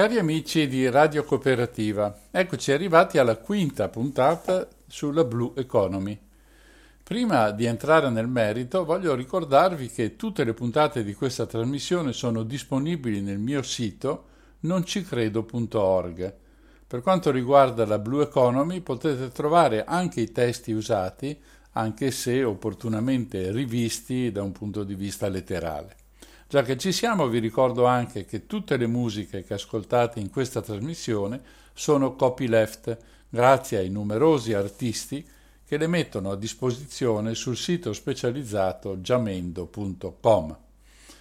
Cari amici di Radio Cooperativa, eccoci arrivati alla quinta puntata sulla Blue Economy. Prima di entrare nel merito, voglio ricordarvi che tutte le puntate di questa trasmissione sono disponibili nel mio sito noncicredo.org. Per quanto riguarda la Blue Economy potete trovare anche i testi usati, anche se opportunamente rivisti da un punto di vista letterale. Già che ci siamo, vi ricordo anche che tutte le musiche che ascoltate in questa trasmissione sono copyleft, grazie ai numerosi artisti che le mettono a disposizione sul sito specializzato giamendo.com.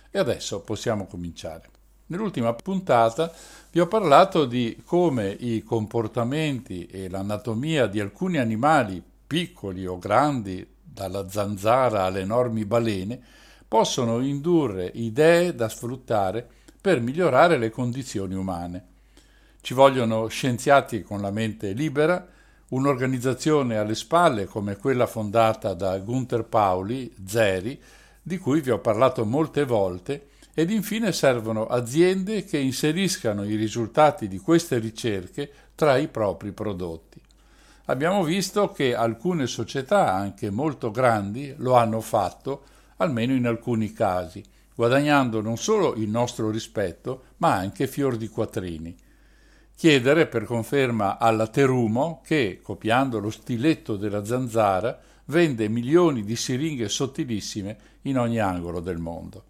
E adesso possiamo cominciare. Nell'ultima puntata vi ho parlato di come i comportamenti e l'anatomia di alcuni animali, piccoli o grandi, dalla zanzara alle enormi balene, possono indurre idee da sfruttare per migliorare le condizioni umane. Ci vogliono scienziati con la mente libera, un'organizzazione alle spalle come quella fondata da Gunther Pauli, Zeri, di cui vi ho parlato molte volte, ed infine servono aziende che inseriscano i risultati di queste ricerche tra i propri prodotti. Abbiamo visto che alcune società, anche molto grandi, lo hanno fatto, almeno in alcuni casi, guadagnando non solo il nostro rispetto, ma anche fior di quattrini. Chiedere per conferma alla Terumo che, copiando lo stiletto della zanzara, vende milioni di siringhe sottilissime in ogni angolo del mondo.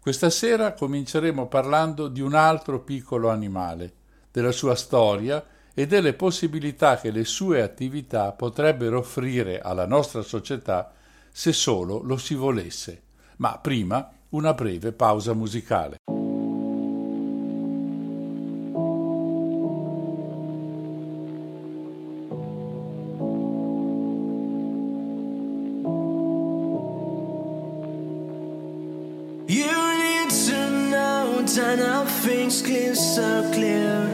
Questa sera cominceremo parlando di un altro piccolo animale, della sua storia e delle possibilità che le sue attività potrebbero offrire alla nostra società se solo lo si volesse. Ma prima una breve pausa musicale. Know that nothing's clear, so clear.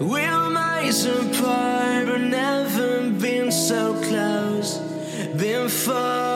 We're miles apart, but never been so close been fun.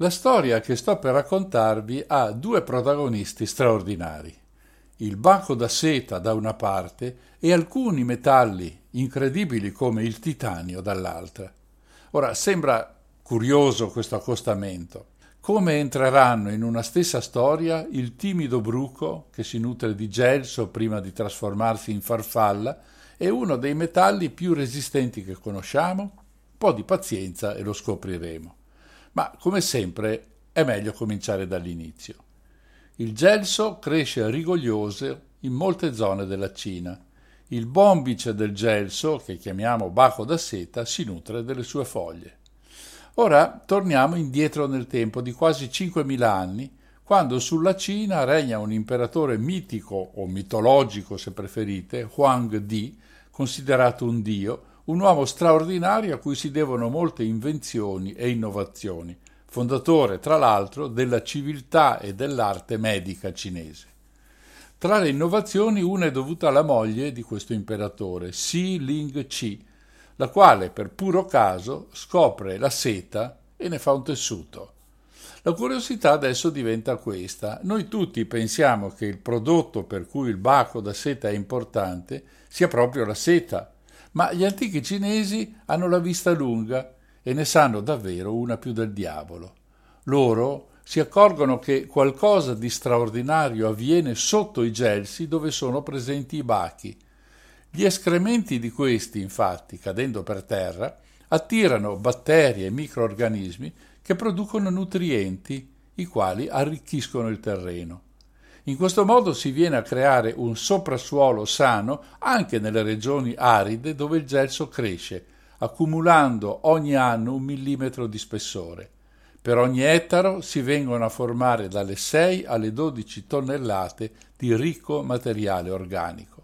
La storia che sto per raccontarvi ha due protagonisti straordinari. Il banco da seta da una parte e alcuni metalli incredibili come il titanio dall'altra. Ora sembra curioso questo accostamento. Come entreranno in una stessa storia il timido bruco che si nutre di gelso prima di trasformarsi in farfalla e uno dei metalli più resistenti che conosciamo? Un po' di pazienza e lo scopriremo ma come sempre è meglio cominciare dall'inizio. Il gelso cresce rigoglioso in molte zone della Cina. Il bombice del gelso, che chiamiamo baco da seta, si nutre delle sue foglie. Ora torniamo indietro nel tempo di quasi 5.000 anni, quando sulla Cina regna un imperatore mitico o mitologico, se preferite, Huang Di, considerato un dio, un uomo straordinario a cui si devono molte invenzioni e innovazioni, fondatore tra l'altro della civiltà e dell'arte medica cinese. Tra le innovazioni una è dovuta alla moglie di questo imperatore, Si Ling Chi, la quale per puro caso scopre la seta e ne fa un tessuto. La curiosità adesso diventa questa. Noi tutti pensiamo che il prodotto per cui il baco da seta è importante sia proprio la seta, ma gli antichi cinesi hanno la vista lunga e ne sanno davvero una più del diavolo. Loro si accorgono che qualcosa di straordinario avviene sotto i gelsi dove sono presenti i bachi. Gli escrementi di questi, infatti, cadendo per terra, attirano batteri e microorganismi che producono nutrienti, i quali arricchiscono il terreno. In questo modo si viene a creare un soprassuolo sano anche nelle regioni aride dove il gelso cresce, accumulando ogni anno un millimetro di spessore. Per ogni ettaro si vengono a formare dalle 6 alle 12 tonnellate di ricco materiale organico.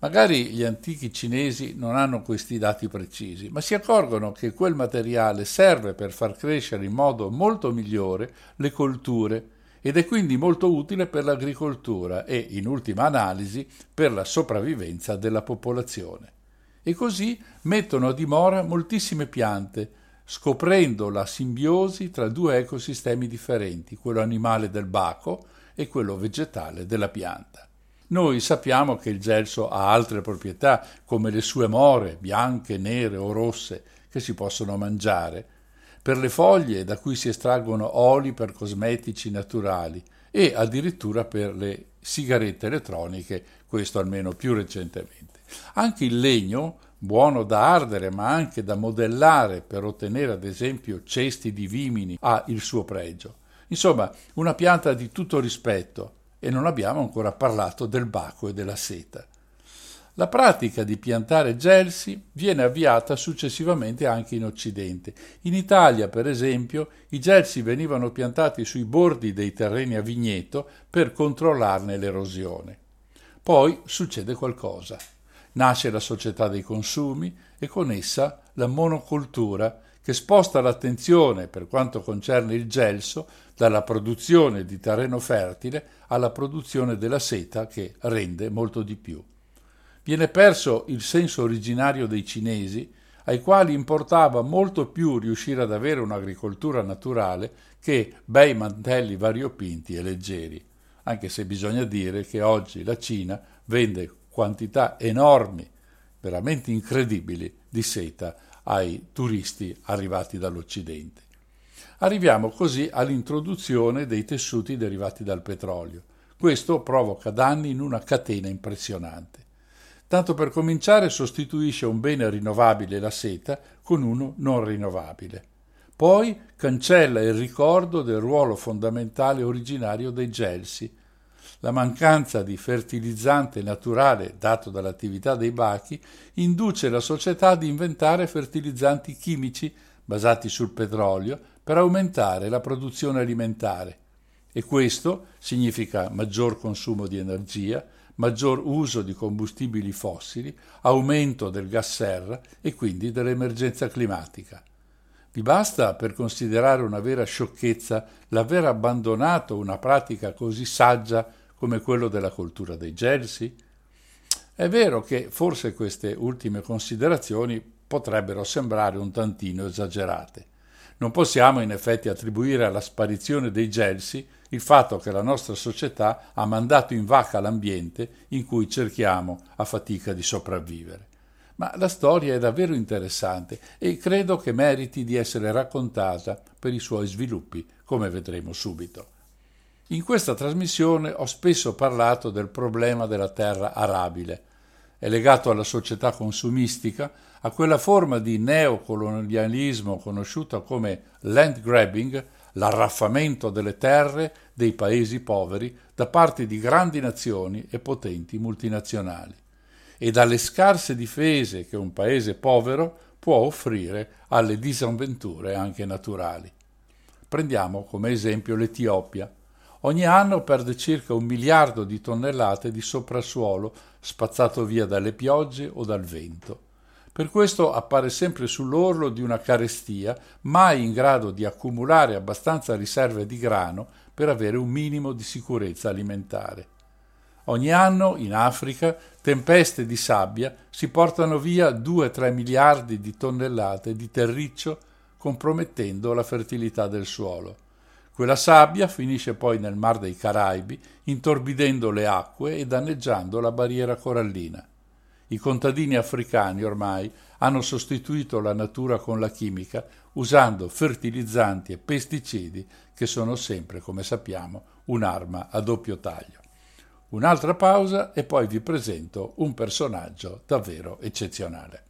Magari gli antichi cinesi non hanno questi dati precisi, ma si accorgono che quel materiale serve per far crescere in modo molto migliore le colture ed è quindi molto utile per l'agricoltura e, in ultima analisi, per la sopravvivenza della popolazione. E così mettono a dimora moltissime piante, scoprendo la simbiosi tra due ecosistemi differenti, quello animale del baco e quello vegetale della pianta. Noi sappiamo che il gelso ha altre proprietà, come le sue more, bianche, nere o rosse, che si possono mangiare, per le foglie da cui si estraggono oli per cosmetici naturali e addirittura per le sigarette elettroniche, questo almeno più recentemente. Anche il legno, buono da ardere ma anche da modellare per ottenere ad esempio cesti di vimini, ha il suo pregio. Insomma, una pianta di tutto rispetto e non abbiamo ancora parlato del baco e della seta. La pratica di piantare gelsi viene avviata successivamente anche in Occidente. In Italia, per esempio, i gelsi venivano piantati sui bordi dei terreni a vigneto per controllarne l'erosione. Poi succede qualcosa. Nasce la società dei consumi e con essa la monocoltura che sposta l'attenzione per quanto concerne il gelso dalla produzione di terreno fertile alla produzione della seta che rende molto di più viene perso il senso originario dei cinesi, ai quali importava molto più riuscire ad avere un'agricoltura naturale che bei mantelli variopinti e leggeri, anche se bisogna dire che oggi la Cina vende quantità enormi, veramente incredibili, di seta ai turisti arrivati dall'Occidente. Arriviamo così all'introduzione dei tessuti derivati dal petrolio. Questo provoca danni in una catena impressionante. Tanto per cominciare sostituisce un bene rinnovabile, la seta, con uno non rinnovabile. Poi cancella il ricordo del ruolo fondamentale originario dei gelsi. La mancanza di fertilizzante naturale dato dall'attività dei bachi induce la società ad inventare fertilizzanti chimici basati sul petrolio per aumentare la produzione alimentare. E questo significa maggior consumo di energia, maggior uso di combustibili fossili, aumento del gas serra e quindi dell'emergenza climatica. Vi basta per considerare una vera sciocchezza l'aver abbandonato una pratica così saggia come quello della coltura dei gelsi? È vero che forse queste ultime considerazioni potrebbero sembrare un tantino esagerate. Non possiamo in effetti attribuire alla sparizione dei gelsi il fatto che la nostra società ha mandato in vacca l'ambiente in cui cerchiamo a fatica di sopravvivere. Ma la storia è davvero interessante e credo che meriti di essere raccontata per i suoi sviluppi, come vedremo subito. In questa trasmissione ho spesso parlato del problema della terra arabile. È legato alla società consumistica, a quella forma di neocolonialismo conosciuta come land grabbing, l'arraffamento delle terre dei paesi poveri da parte di grandi nazioni e potenti multinazionali e dalle scarse difese che un paese povero può offrire alle disavventure anche naturali. Prendiamo come esempio l'Etiopia. Ogni anno perde circa un miliardo di tonnellate di soprassuolo spazzato via dalle piogge o dal vento. Per questo appare sempre sull'orlo di una carestia, mai in grado di accumulare abbastanza riserve di grano per avere un minimo di sicurezza alimentare. Ogni anno in Africa tempeste di sabbia si portano via 2-3 miliardi di tonnellate di terriccio compromettendo la fertilità del suolo. Quella sabbia finisce poi nel Mar dei Caraibi, intorbidendo le acque e danneggiando la barriera corallina. I contadini africani ormai hanno sostituito la natura con la chimica usando fertilizzanti e pesticidi che sono sempre, come sappiamo, un'arma a doppio taglio. Un'altra pausa e poi vi presento un personaggio davvero eccezionale.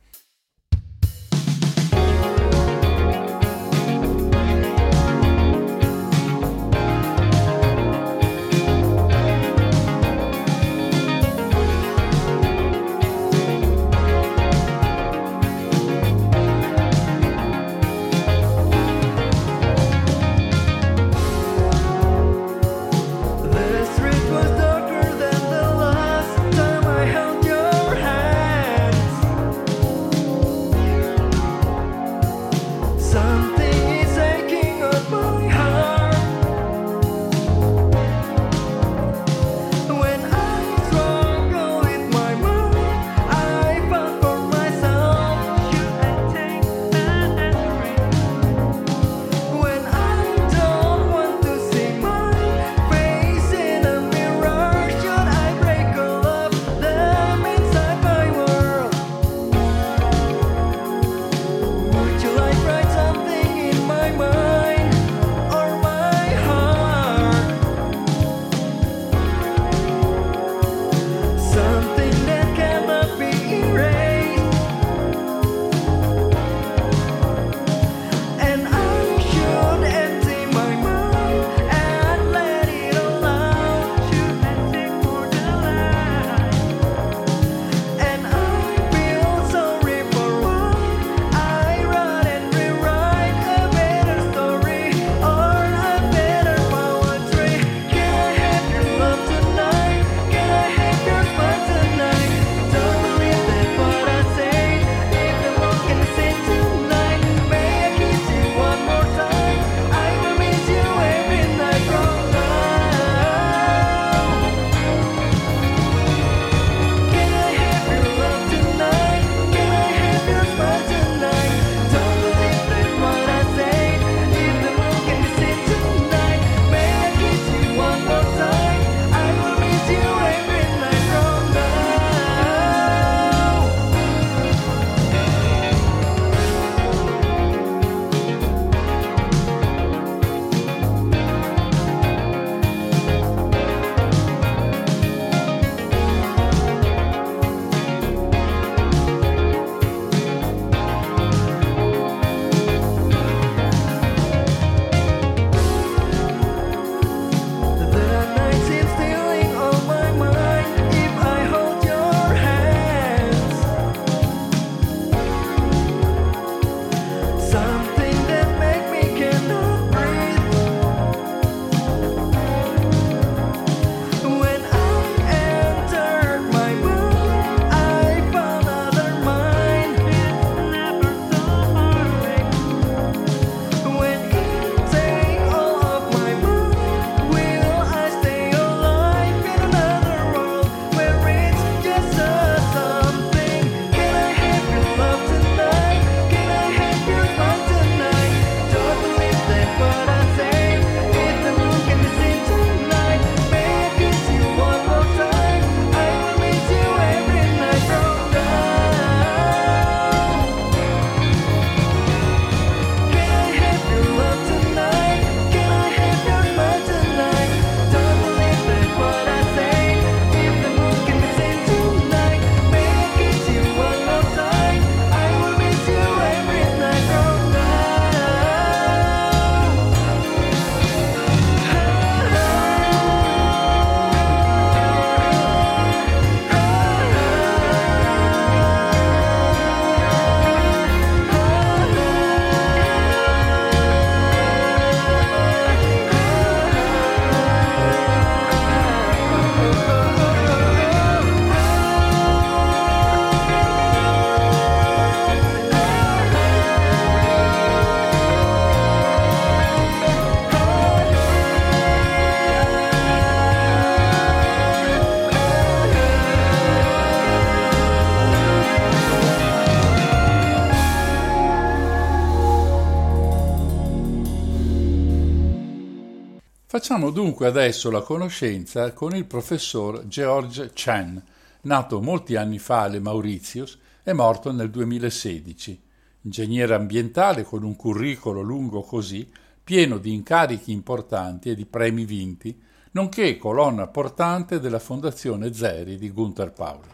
Facciamo dunque adesso la conoscenza con il professor George Chen, nato molti anni fa alle Mauritius e morto nel 2016. Ingegnere ambientale con un curriculum lungo così, pieno di incarichi importanti e di premi vinti, nonché colonna portante della Fondazione Zeri di Gunther Pauli.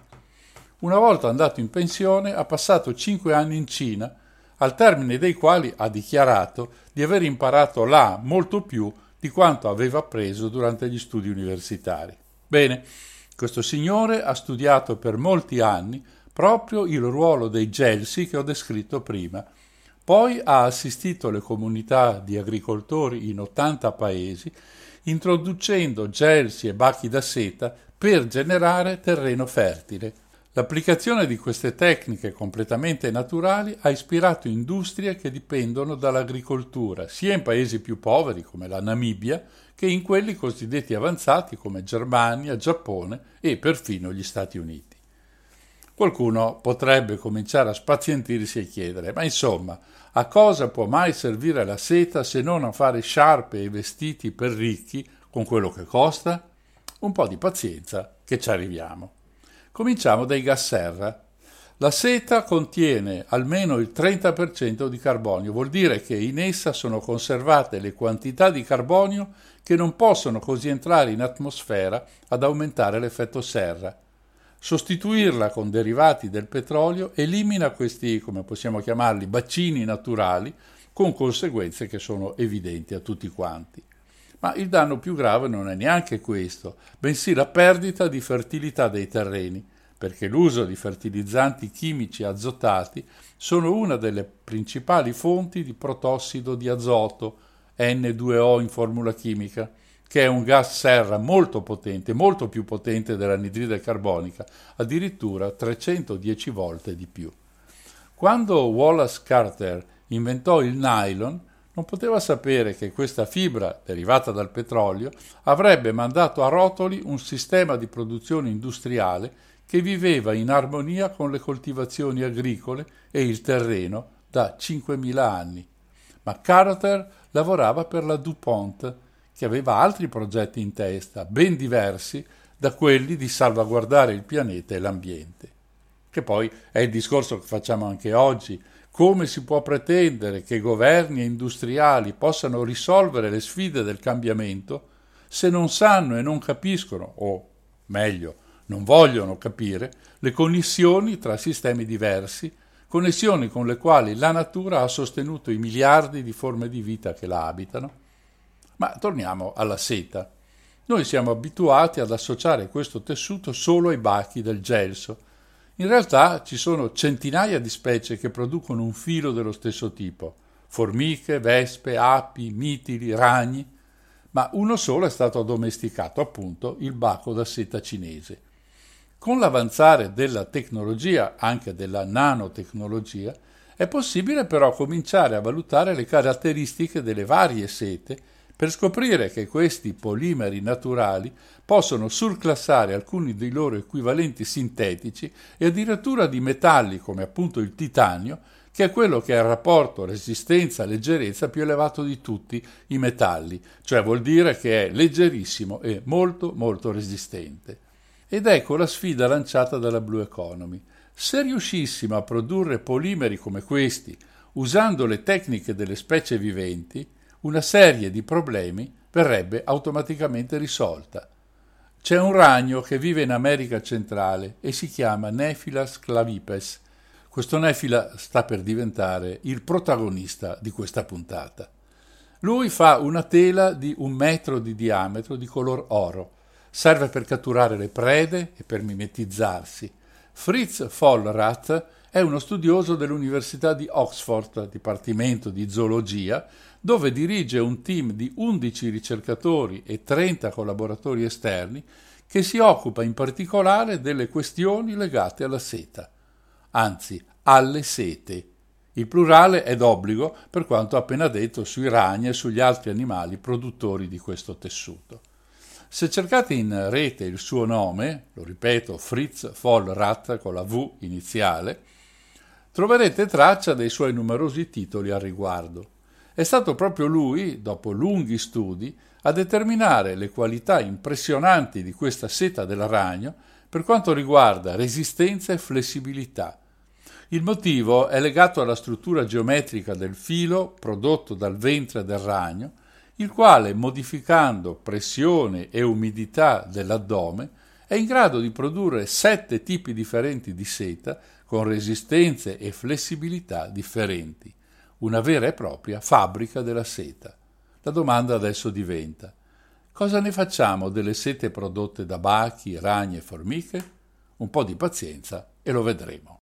Una volta andato in pensione ha passato cinque anni in Cina, al termine dei quali ha dichiarato di aver imparato là molto più di quanto aveva appreso durante gli studi universitari. Bene, questo signore ha studiato per molti anni proprio il ruolo dei gelsi che ho descritto prima. Poi ha assistito le comunità di agricoltori in 80 paesi, introducendo gelsi e bachi da seta per generare terreno fertile, L'applicazione di queste tecniche completamente naturali ha ispirato industrie che dipendono dall'agricoltura, sia in paesi più poveri come la Namibia, che in quelli cosiddetti avanzati come Germania, Giappone e perfino gli Stati Uniti. Qualcuno potrebbe cominciare a spazientirsi e chiedere, ma insomma, a cosa può mai servire la seta se non a fare sciarpe e vestiti per ricchi con quello che costa? Un po' di pazienza che ci arriviamo. Cominciamo dai gas serra. La seta contiene almeno il 30% di carbonio, vuol dire che in essa sono conservate le quantità di carbonio che non possono così entrare in atmosfera ad aumentare l'effetto serra. Sostituirla con derivati del petrolio elimina questi, come possiamo chiamarli, bacini naturali, con conseguenze che sono evidenti a tutti quanti. Ma il danno più grave non è neanche questo, bensì la perdita di fertilità dei terreni, perché l'uso di fertilizzanti chimici azotati sono una delle principali fonti di protossido di azoto, N2O in formula chimica, che è un gas serra molto potente, molto più potente dell'anidride carbonica, addirittura 310 volte di più. Quando Wallace Carter inventò il nylon, non poteva sapere che questa fibra, derivata dal petrolio, avrebbe mandato a rotoli un sistema di produzione industriale che viveva in armonia con le coltivazioni agricole e il terreno da 5.000 anni. Ma Carter lavorava per la DuPont, che aveva altri progetti in testa, ben diversi da quelli di salvaguardare il pianeta e l'ambiente. Che poi è il discorso che facciamo anche oggi, come si può pretendere che governi e industriali possano risolvere le sfide del cambiamento se non sanno e non capiscono, o meglio, non vogliono capire, le connessioni tra sistemi diversi, connessioni con le quali la natura ha sostenuto i miliardi di forme di vita che la abitano? Ma torniamo alla seta. Noi siamo abituati ad associare questo tessuto solo ai bachi del gelso, in realtà ci sono centinaia di specie che producono un filo dello stesso tipo, formiche, vespe, api, mitili, ragni, ma uno solo è stato addomesticato, appunto il baco da seta cinese. Con l'avanzare della tecnologia, anche della nanotecnologia, è possibile però cominciare a valutare le caratteristiche delle varie sete per scoprire che questi polimeri naturali possono surclassare alcuni dei loro equivalenti sintetici e addirittura di metalli come appunto il titanio, che è quello che ha il rapporto resistenza-leggerezza più elevato di tutti i metalli, cioè vuol dire che è leggerissimo e molto molto resistente. Ed ecco la sfida lanciata dalla Blue Economy. Se riuscissimo a produrre polimeri come questi, usando le tecniche delle specie viventi, una serie di problemi verrebbe automaticamente risolta. C'è un ragno che vive in America centrale e si chiama Nephilas clavipes. Questo Nefila sta per diventare il protagonista di questa puntata. Lui fa una tela di un metro di diametro di color oro. Serve per catturare le prede e per mimetizzarsi. Fritz Vollrath è uno studioso dell'Università di Oxford, Dipartimento di Zoologia, dove dirige un team di 11 ricercatori e 30 collaboratori esterni che si occupa in particolare delle questioni legate alla seta, anzi alle sete. Il plurale è d'obbligo per quanto appena detto sui ragni e sugli altri animali produttori di questo tessuto. Se cercate in rete il suo nome, lo ripeto, Fritz Vollrath con la V iniziale, troverete traccia dei suoi numerosi titoli al riguardo È stato proprio lui, dopo lunghi studi, a determinare le qualità impressionanti di questa seta del ragno per quanto riguarda resistenza e flessibilità. Il motivo è legato alla struttura geometrica del filo prodotto dal ventre del ragno, il quale, modificando pressione e umidità dell'addome, è in grado di produrre sette tipi differenti di seta con resistenze e flessibilità differenti, una vera e propria fabbrica della seta. La domanda adesso diventa cosa ne facciamo delle sete prodotte da bachi, ragni e formiche? Un po' di pazienza e lo vedremo.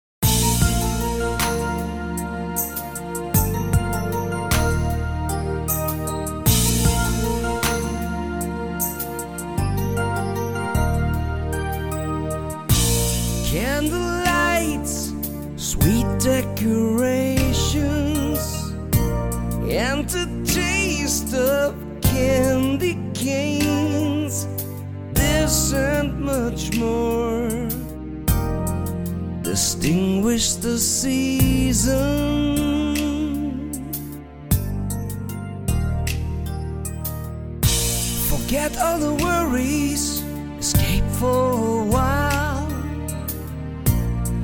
And much more distinguish the season. Forget all the worries, escape for a while.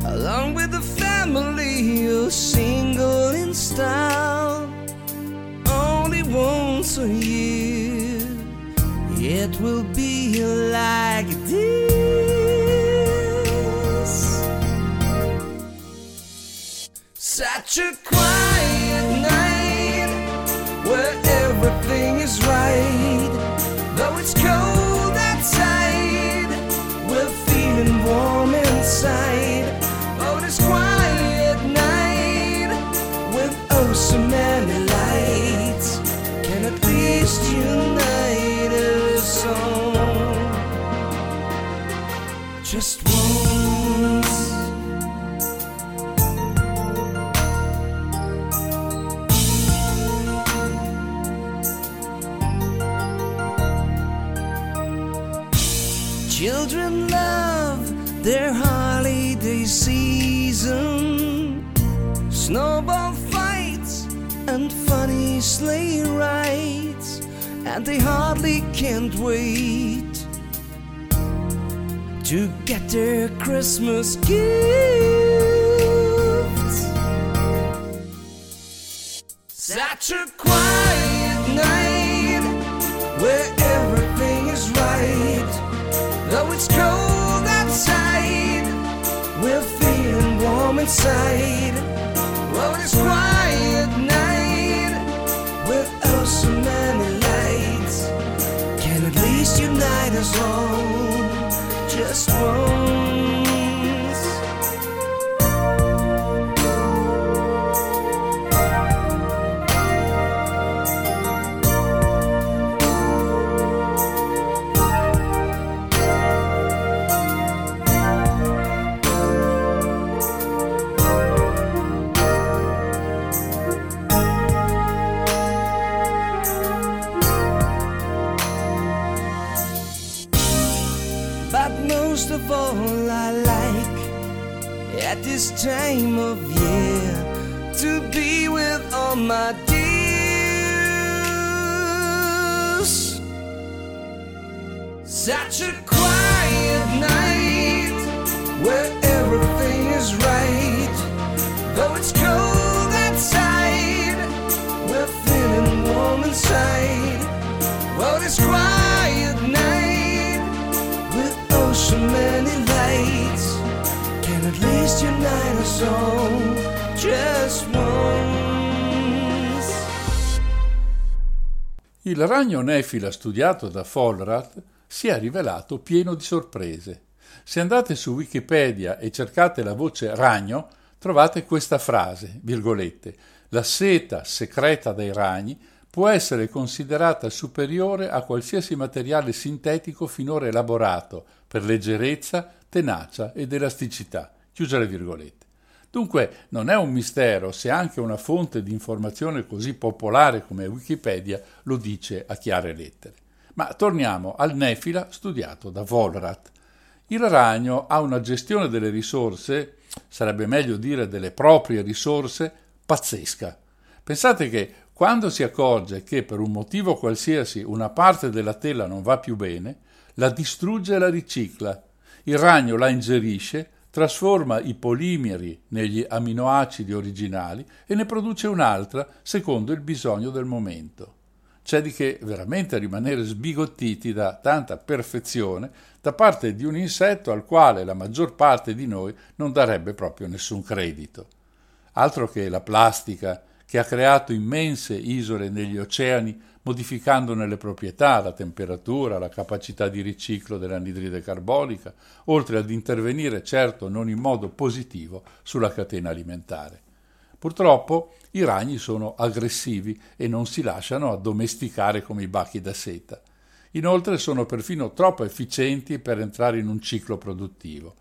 Along with the family, you're single in style. Only once a year, it will be like this. Such a quiet night where everything is right. Though it's cold their holiday season, snowball fights and funny sleigh rides, and they hardly can't wait to get their Christmas gifts. Such a quiet night where inside. Oh, this quiet night with oh so many lights can at least unite us all just once. Il ragno nefila studiato da Vollrath si è rivelato pieno di sorprese. Se andate su Wikipedia e cercate la voce ragno, trovate questa frase, virgolette, la seta secreta dai ragni può essere considerata superiore a qualsiasi materiale sintetico finora elaborato per leggerezza, tenacia ed elasticità. Chiuse le virgolette. Dunque non è un mistero se anche una fonte di informazione così popolare come Wikipedia lo dice a chiare lettere. Ma torniamo al nefila studiato da Vollrath. Il ragno ha una gestione delle risorse, sarebbe meglio dire delle proprie risorse, pazzesca. Pensate che Quando si accorge che per un motivo qualsiasi una parte della tela non va più bene, la distrugge e la ricicla. Il ragno la ingerisce, trasforma i polimeri negli aminoacidi originali e ne produce un'altra secondo il bisogno del momento. C'è di che veramente rimanere sbigottiti da tanta perfezione da parte di un insetto al quale la maggior parte di noi non darebbe proprio nessun credito. Altro che la plastica che ha creato immense isole negli oceani modificandone le proprietà, la temperatura, la capacità di riciclo dell'anidride carbonica, oltre ad intervenire certo non in modo positivo sulla catena alimentare. Purtroppo i ragni sono aggressivi e non si lasciano addomesticare come i bachi da seta. Inoltre sono perfino troppo efficienti per entrare in un ciclo produttivo.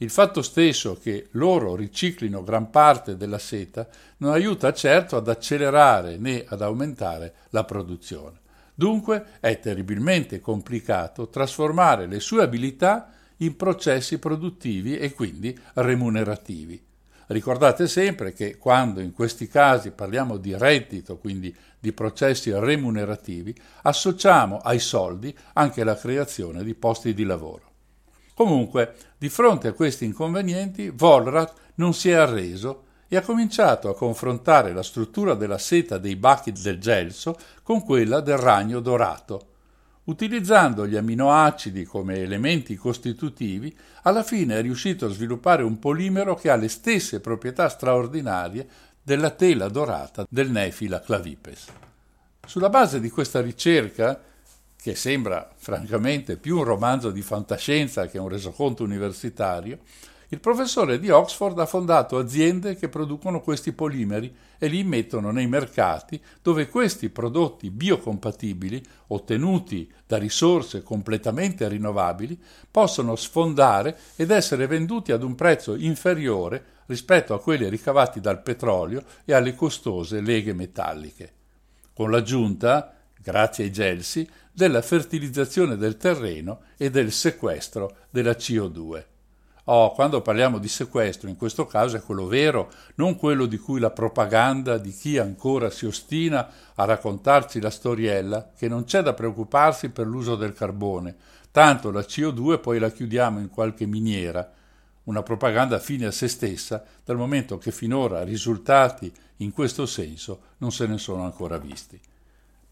Il fatto stesso che loro riciclino gran parte della seta non aiuta certo ad accelerare né ad aumentare la produzione. Dunque è terribilmente complicato trasformare le sue abilità in processi produttivi e quindi remunerativi. Ricordate sempre che quando in questi casi parliamo di reddito, quindi di processi remunerativi, associamo ai soldi anche la creazione di posti di lavoro. Comunque, di fronte a questi inconvenienti, Volrat non si è arreso e ha cominciato a confrontare la struttura della seta dei bachi del gelso con quella del ragno dorato. Utilizzando gli aminoacidi come elementi costitutivi, alla fine è riuscito a sviluppare un polimero che ha le stesse proprietà straordinarie della tela dorata del Nephila clavipes. Sulla base di questa ricerca, che sembra francamente più un romanzo di fantascienza che un resoconto universitario, il professore di Oxford ha fondato aziende che producono questi polimeri e li immettono nei mercati dove questi prodotti biocompatibili, ottenuti da risorse completamente rinnovabili, possono sfondare ed essere venduti ad un prezzo inferiore rispetto a quelli ricavati dal petrolio e alle costose leghe metalliche. Con l'aggiunta, grazie ai gelsi, della fertilizzazione del terreno e del sequestro della CO2. Oh, quando parliamo di sequestro, in questo caso è quello vero, non quello di cui la propaganda di chi ancora si ostina a raccontarci la storiella, che non c'è da preoccuparsi per l'uso del carbone, tanto la CO2 poi la chiudiamo in qualche miniera. Una propaganda fine a se stessa, dal momento che finora risultati in questo senso non se ne sono ancora visti.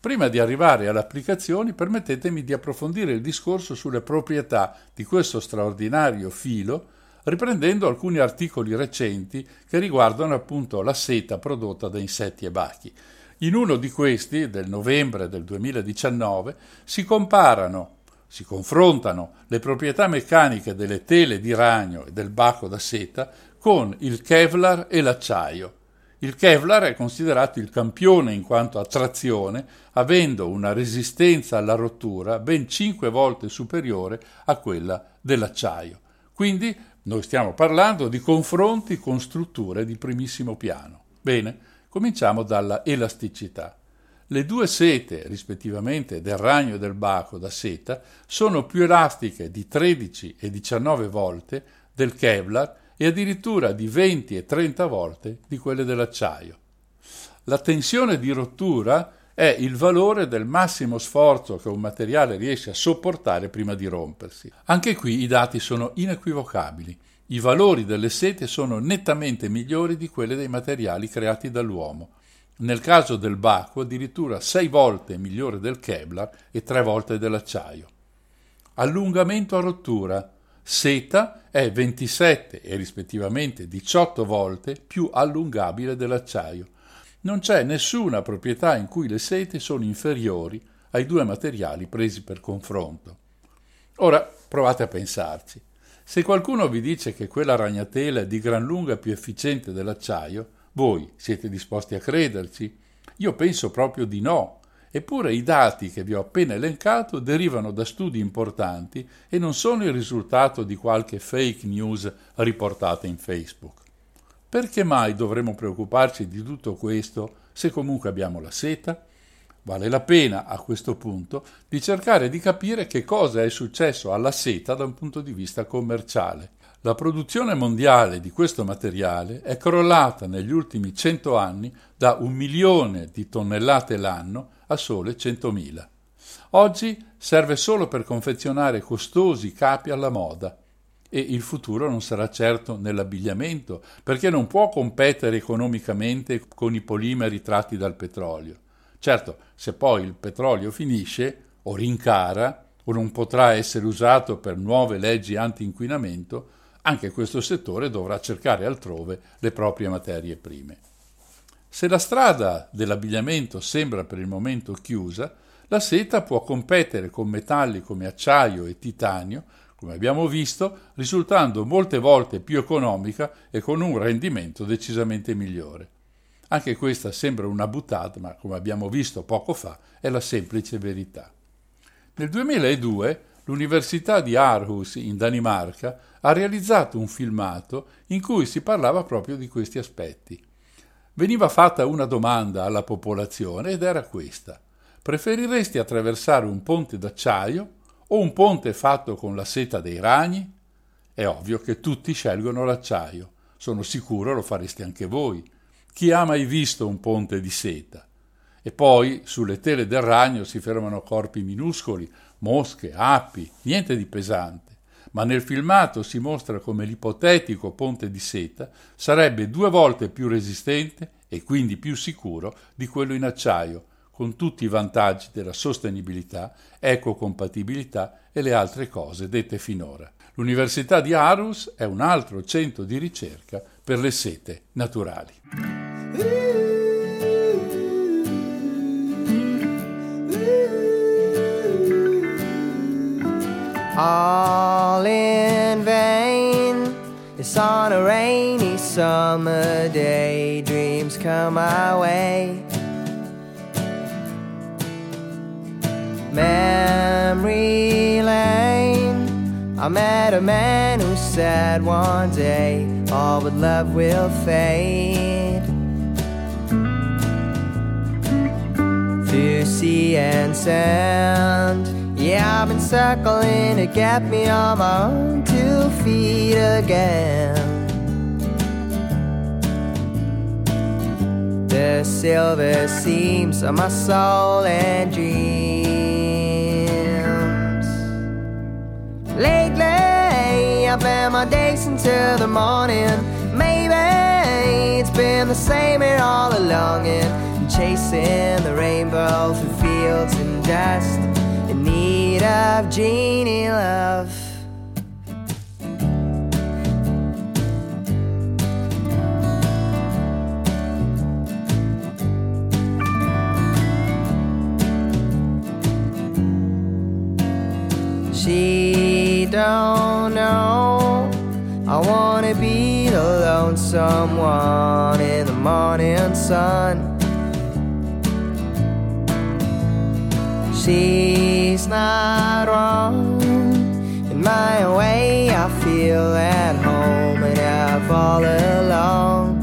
Prima di arrivare alle applicazioni, permettetemi di approfondire il discorso sulle proprietà di questo straordinario filo, riprendendo alcuni articoli recenti che riguardano appunto la seta prodotta da insetti e bachi. In uno di questi, del novembre del 2019, si comparano, si confrontano le proprietà meccaniche delle tele di ragno e del baco da seta con il Kevlar e l'acciaio. Il Kevlar è considerato il campione in quanto a trazione, avendo una resistenza alla rottura ben 5 volte superiore a quella dell'acciaio. Quindi noi stiamo parlando di confronti con strutture di primissimo piano. Bene, cominciamo dalla elasticità. Le due sete, rispettivamente del ragno e del baco da seta, sono più elastiche di 13 e 19 volte del Kevlar e addirittura di 20 e 30 volte di quelle dell'acciaio. La tensione di rottura è il valore del massimo sforzo che un materiale riesce a sopportare prima di rompersi. Anche qui i dati sono inequivocabili. I valori delle sete sono nettamente migliori di quelli dei materiali creati dall'uomo. Nel caso del Baco addirittura 6 volte migliore del Kevlar e 3 volte dell'acciaio. Allungamento a rottura Seta è 27 e rispettivamente 18 volte più allungabile dell'acciaio. Non c'è nessuna proprietà in cui le sete sono inferiori ai due materiali presi per confronto. Ora provate a pensarci. Se qualcuno vi dice che quella ragnatela è di gran lunga più efficiente dell'acciaio, voi siete disposti a crederci? Io penso proprio di no, Eppure i dati che vi ho appena elencato derivano da studi importanti e non sono il risultato di qualche fake news riportata in Facebook. Perché mai dovremmo preoccuparci di tutto questo se comunque abbiamo la seta? Vale la pena a questo punto di cercare di capire che cosa è successo alla seta da un punto di vista commerciale. La produzione mondiale di questo materiale è crollata negli ultimi 100 anni da un milione di tonnellate l'anno a sole 100.000. Oggi serve solo per confezionare costosi capi alla moda e il futuro non sarà certo nell'abbigliamento perché non può competere economicamente con i polimeri tratti dal petrolio. Certo, se poi il petrolio finisce o rincara o non potrà essere usato per nuove leggi anti-inquinamento, anche questo settore dovrà cercare altrove le proprie materie prime. Se la strada dell'abbigliamento sembra per il momento chiusa, la seta può competere con metalli come acciaio e titanio, come abbiamo visto, risultando molte volte più economica e con un rendimento decisamente migliore. Anche questa sembra una buttata, ma come abbiamo visto poco fa, è la semplice verità. Nel 2002 l'Università di Aarhus in Danimarca ha realizzato un filmato in cui si parlava proprio di questi aspetti. Veniva fatta una domanda alla popolazione ed era questa. Preferiresti attraversare un ponte d'acciaio o un ponte fatto con la seta dei ragni? È ovvio che tutti scelgono l'acciaio. Sono sicuro lo fareste anche voi. Chi ha mai visto un ponte di seta? E poi sulle tele del ragno si fermano corpi minuscoli, mosche, api, niente di pesante. Ma nel filmato si mostra come l'ipotetico ponte di seta sarebbe due volte più resistente e quindi più sicuro di quello in acciaio, con tutti i vantaggi della sostenibilità, ecocompatibilità e le altre cose dette finora. L'Università di Aarhus è un altro centro di ricerca per le sete naturali. Vain. It's on a rainy summer day. Dreams come my way. memory lane. I met a man who said one day all but love will fade. Through sea and sand, yeah, I've been circling to get me on my own two feet again. The silver seams of my soul and dreams. Lately, I've been my days until the morning. Maybe it's been the same here all along. And chasing the rainbow through fields and dust of genie love. She don't know. I wanna be the lonesome one in the morning sun. She's not wrong. In my way, I feel at home and have all along.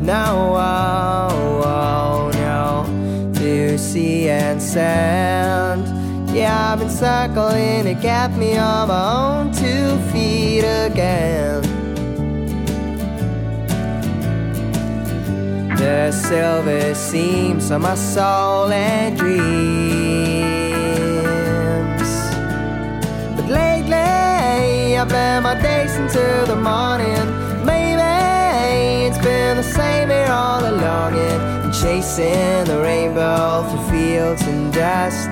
No, oh, oh, no, to sea and sand. Yeah, I've been circling to get me on my own two feet again. The silver seams of my soul and dreams. Been my days into the morning. Maybe it's been the same here all along. And chasing the rainbow through fields and dust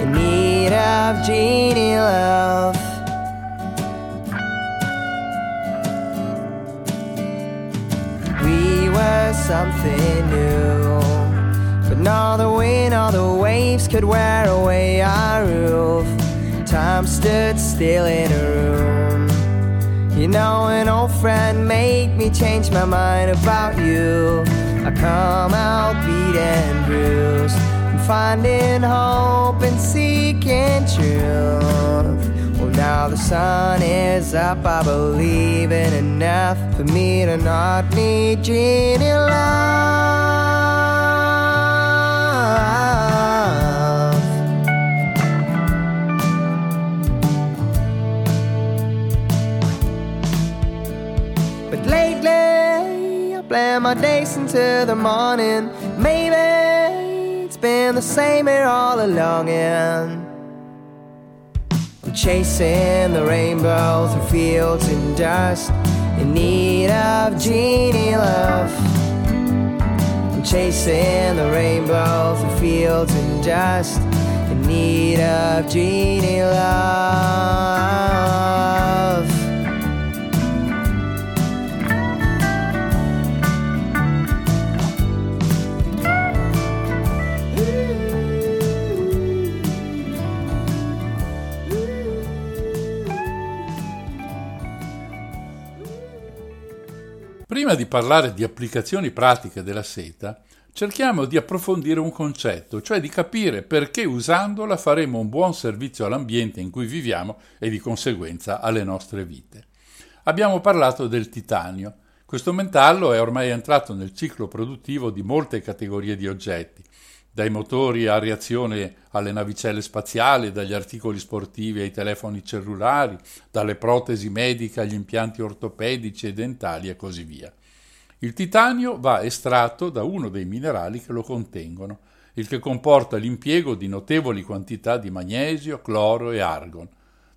in need of genie love. We were something new, but now the wind, all the waves could wear away our roof. Time stood still in a room. You know, an old friend made me change my mind about you. I come out beat and bruised finding hope and seeking truth. Well, now the sun is up, I believe in enough for me to not need genie love. Plan my days into the morning. Maybe it's been the same here all along, and I'm chasing the rainbow through fields and dust in need of genie love. I'm chasing the rainbow through fields and dust in need of genie love. Prima di parlare di applicazioni pratiche della seta, cerchiamo di approfondire un concetto, cioè di capire perché usandola faremo un buon servizio all'ambiente in cui viviamo e di conseguenza alle nostre vite. Abbiamo parlato del titanio. Questo metallo è ormai entrato nel ciclo produttivo di molte categorie di oggetti, dai motori a reazione alle navicelle spaziali, dagli articoli sportivi ai telefoni cellulari, dalle protesi mediche agli impianti ortopedici e dentali e così via. Il titanio va estratto da uno dei minerali che lo contengono, il che comporta l'impiego di notevoli quantità di magnesio, cloro e argon.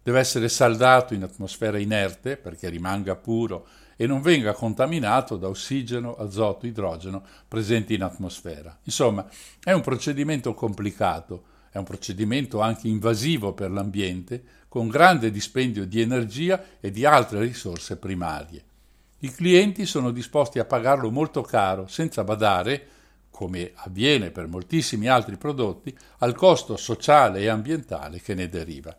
Deve essere saldato in atmosfera inerte perché rimanga puro e non venga contaminato da ossigeno, azoto, idrogeno presenti in atmosfera. Insomma, è un procedimento complicato, è un procedimento anche invasivo per l'ambiente, con grande dispendio di energia e di altre risorse primarie. I clienti sono disposti a pagarlo molto caro, senza badare, come avviene per moltissimi altri prodotti, al costo sociale e ambientale che ne deriva.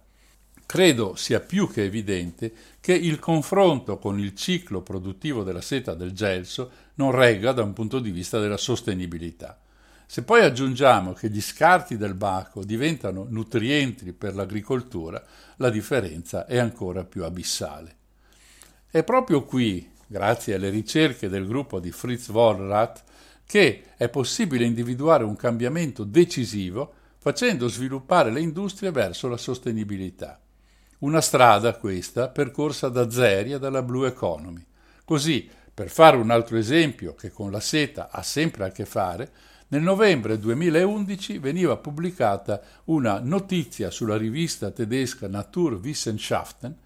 Credo sia più che evidente che il confronto con il ciclo produttivo della seta del gelso non regga da un punto di vista della sostenibilità. Se poi aggiungiamo che gli scarti del baco diventano nutrienti per l'agricoltura, la differenza è ancora più abissale. È proprio qui, grazie alle ricerche del gruppo di Fritz Wollrath, che è possibile individuare un cambiamento decisivo facendo sviluppare le industrie verso la sostenibilità. Una strada questa percorsa da Zeri e dalla Blue Economy. Così, per fare un altro esempio che con la seta ha sempre a che fare, nel novembre 2011 veniva pubblicata una notizia sulla rivista tedesca Naturwissenschaften,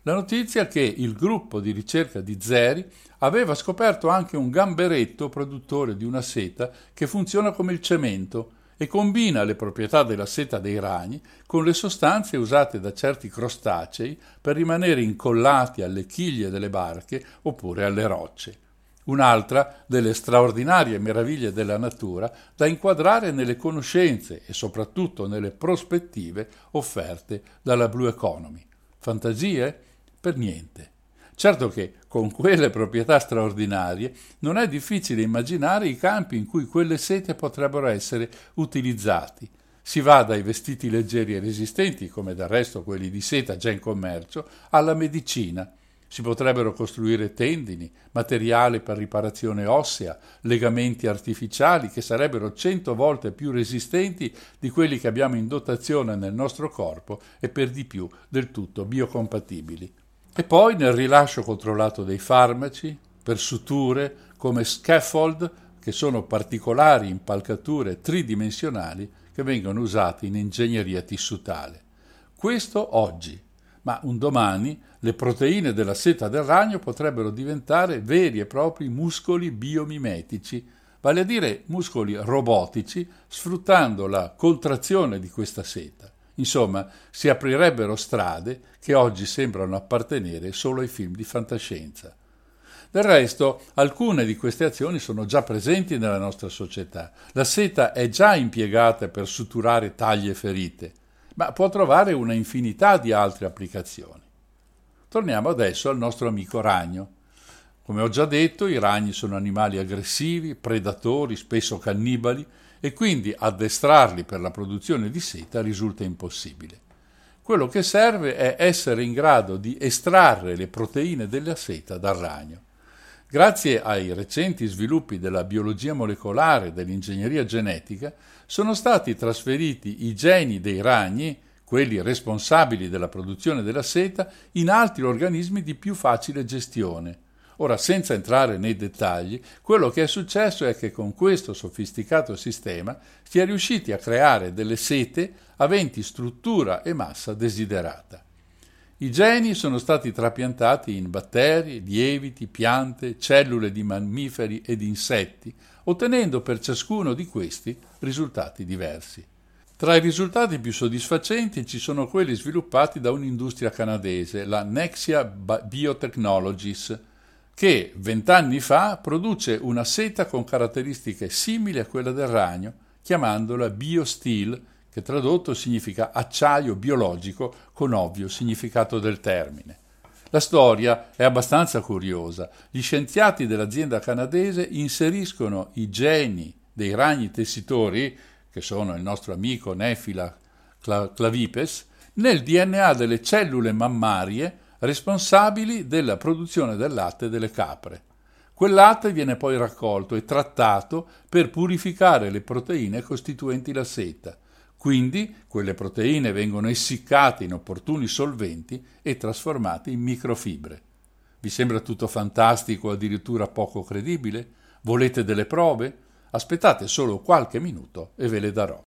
la notizia che il gruppo di ricerca di Zeri aveva scoperto anche un gamberetto produttore di una seta che funziona come il cemento e combina le proprietà della seta dei ragni con le sostanze usate da certi crostacei per rimanere incollati alle chiglie delle barche oppure alle rocce. Un'altra delle straordinarie meraviglie della natura da inquadrare nelle conoscenze e soprattutto nelle prospettive offerte dalla Blue Economy. Fantasie? Per niente. Certo che con quelle proprietà straordinarie non è difficile immaginare i campi in cui quelle sete potrebbero essere utilizzati. Si va dai vestiti leggeri e resistenti, come del resto quelli di seta già in commercio, alla medicina. Si potrebbero costruire tendini, materiale per riparazione ossea, legamenti artificiali che sarebbero cento volte più resistenti di quelli che abbiamo in dotazione nel nostro corpo e per di più del tutto biocompatibili. E poi nel rilascio controllato dei farmaci, per suture come scaffold, che sono particolari impalcature tridimensionali che vengono usate in ingegneria tissutale. Questo oggi, ma un domani le proteine della seta del ragno potrebbero diventare veri e propri muscoli biomimetici, vale a dire muscoli robotici, sfruttando la contrazione di questa seta. Insomma, si aprirebbero strade che oggi sembrano appartenere solo ai film di fantascienza. Del resto, alcune di queste azioni sono già presenti nella nostra società. La seta è già impiegata per suturare taglie e ferite, ma può trovare una infinità di altre applicazioni. Torniamo adesso al nostro amico ragno. Come ho già detto, i ragni sono animali aggressivi, predatori, spesso cannibali, e quindi addestrarli per la produzione di seta risulta impossibile. Quello che serve è essere in grado di estrarre le proteine della seta dal ragno. Grazie ai recenti sviluppi della biologia molecolare e dell'ingegneria genetica, sono stati trasferiti i geni dei ragni, quelli responsabili della produzione della seta, in altri organismi di più facile gestione. Ora, senza entrare nei dettagli, quello che è successo è che con questo sofisticato sistema si è riusciti a creare delle sete aventi struttura e massa desiderata. I geni sono stati trapiantati in batteri, lieviti, piante, cellule di mammiferi ed insetti, ottenendo per ciascuno di questi risultati diversi. Tra i risultati più soddisfacenti ci sono quelli sviluppati da un'industria canadese, la Nexia Biotechnologies, che vent'anni fa produce una seta con caratteristiche simili a quella del ragno, chiamandola BioSteel che tradotto significa acciaio biologico con ovvio significato del termine. La storia è abbastanza curiosa. Gli scienziati dell'azienda canadese inseriscono i geni dei ragni tessitori, che sono il nostro amico Nephila clavipes, nel DNA delle cellule mammarie responsabili della produzione del latte delle capre. Quel latte viene poi raccolto e trattato per purificare le proteine costituenti la seta quindi quelle proteine vengono essiccate in opportuni solventi e trasformate in microfibre. Vi sembra tutto fantastico, addirittura poco credibile? Volete delle prove? Aspettate solo qualche minuto e ve le darò.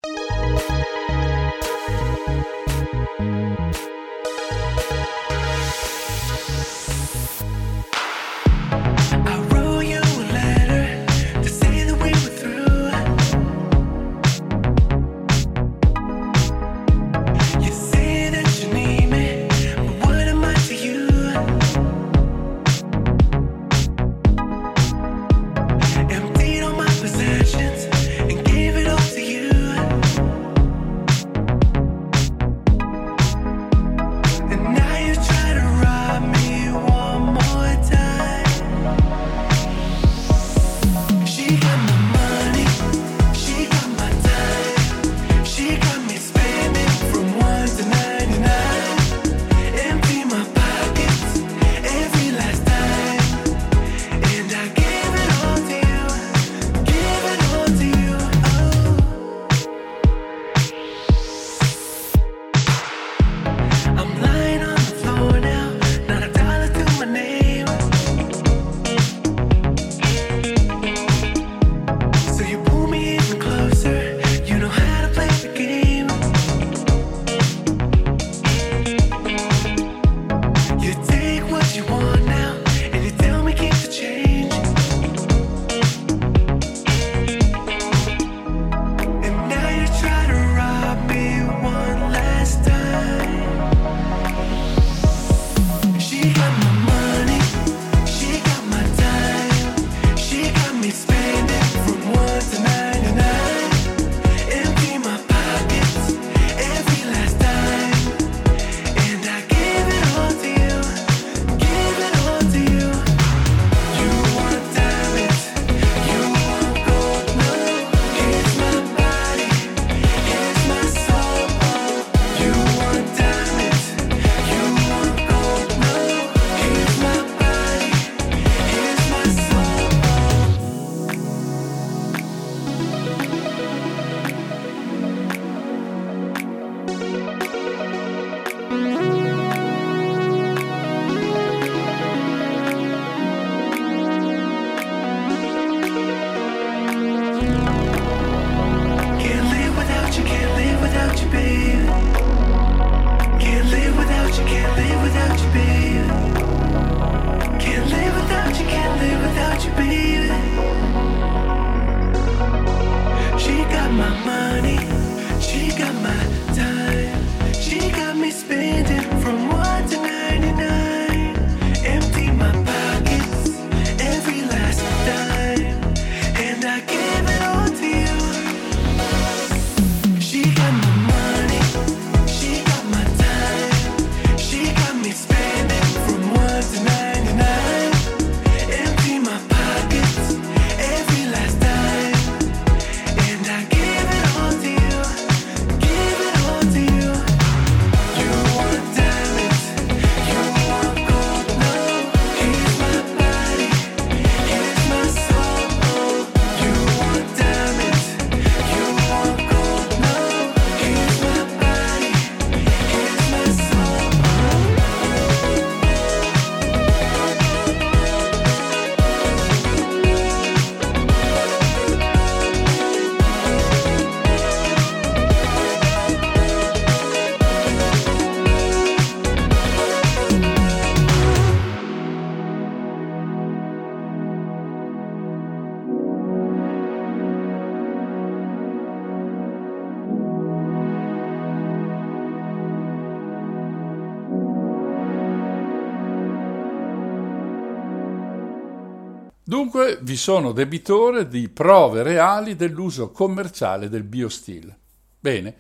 Vi sono debitore di prove reali dell'uso commerciale del biosteel. Bene,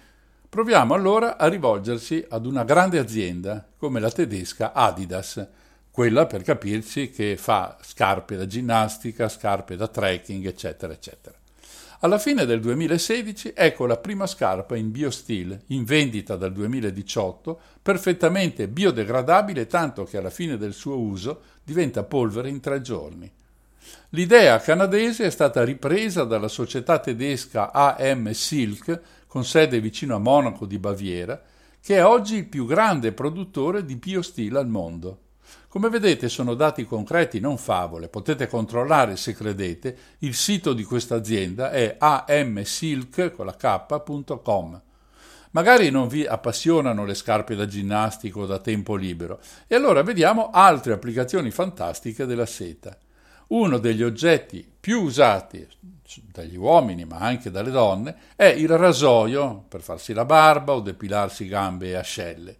proviamo allora a rivolgerci ad una grande azienda come la tedesca Adidas, quella per capirci che fa scarpe da ginnastica, scarpe da trekking, eccetera, eccetera. Alla fine del 2016 ecco la prima scarpa in biosteel, in vendita dal 2018, perfettamente biodegradabile tanto che alla fine del suo uso diventa polvere in tre giorni. L'idea canadese è stata ripresa dalla società tedesca AM Silk, con sede vicino a Monaco di Baviera, che è oggi il più grande produttore di biosteel al mondo. Come vedete sono dati concreti, non favole, potete controllare se credete, il sito di questa azienda è amsilk.com. Magari non vi appassionano le scarpe da ginnastico o da tempo libero, e allora vediamo altre applicazioni fantastiche della seta. Uno degli oggetti più usati dagli uomini, ma anche dalle donne, è il rasoio per farsi la barba o depilarsi gambe e ascelle.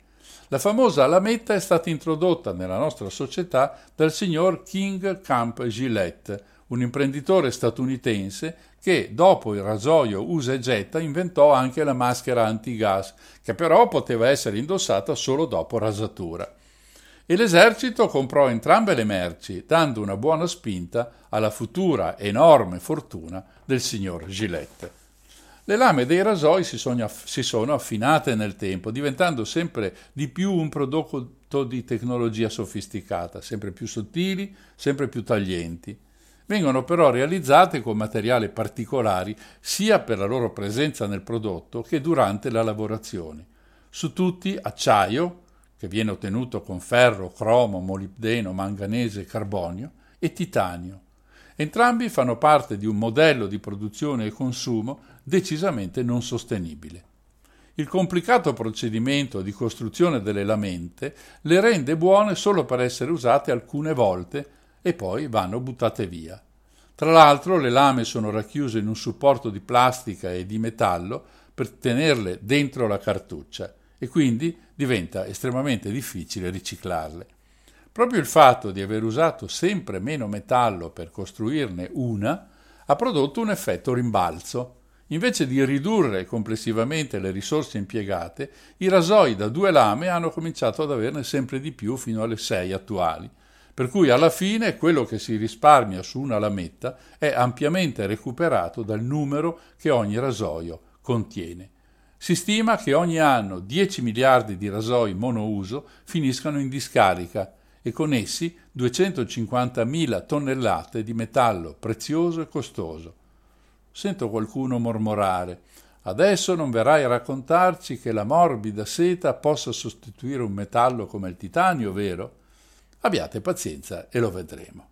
La famosa lametta è stata introdotta nella nostra società dal signor King Camp Gillette, un imprenditore statunitense che dopo il rasoio usa e getta inventò anche la maschera antigas, che però poteva essere indossata solo dopo rasatura e l'esercito comprò entrambe le merci, dando una buona spinta alla futura enorme fortuna del signor Gillette. Le lame dei rasoi si sono, affinate nel tempo, diventando sempre di più un prodotto di tecnologia sofisticata, sempre più sottili, sempre più taglienti. Vengono però realizzate con materiali particolari sia per la loro presenza nel prodotto che durante la lavorazione. Su tutti acciaio, che viene ottenuto con ferro, cromo, molibdeno, manganese, carbonio, e titanio. Entrambi fanno parte di un modello di produzione e consumo decisamente non sostenibile. Il complicato procedimento di costruzione delle lamente le rende buone solo per essere usate alcune volte e poi vanno buttate via. Tra l'altro le lame sono racchiuse in un supporto di plastica e di metallo per tenerle dentro la cartuccia e quindi diventa estremamente difficile riciclarle. Proprio il fatto di aver usato sempre meno metallo per costruirne una ha prodotto un effetto rimbalzo. Invece di ridurre complessivamente le risorse impiegate, i rasoi da due lame hanno cominciato ad averne sempre di più fino alle sei attuali, per cui alla fine quello che si risparmia su una lametta è ampiamente recuperato dal numero che ogni rasoio contiene. Si stima che ogni anno 10 miliardi di rasoi monouso finiscano in discarica e con essi 250.000 tonnellate di metallo prezioso e costoso. Sento qualcuno mormorare Adesso non verrai a raccontarci che la morbida seta possa sostituire un metallo come il titanio, vero? Abbiate pazienza e lo vedremo.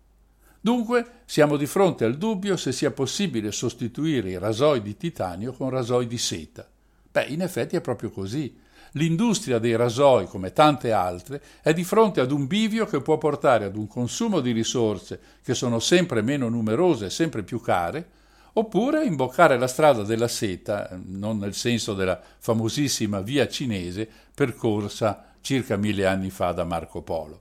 Dunque siamo di fronte al dubbio se sia possibile sostituire i rasoi di titanio con rasoi di seta. Beh, in effetti è proprio così. L'industria dei rasoi, come tante altre, è di fronte ad un bivio che può portare ad un consumo di risorse che sono sempre meno numerose e sempre più care, oppure imboccare la strada della seta, non nel senso della famosissima via cinese percorsa circa mille anni fa da Marco Polo.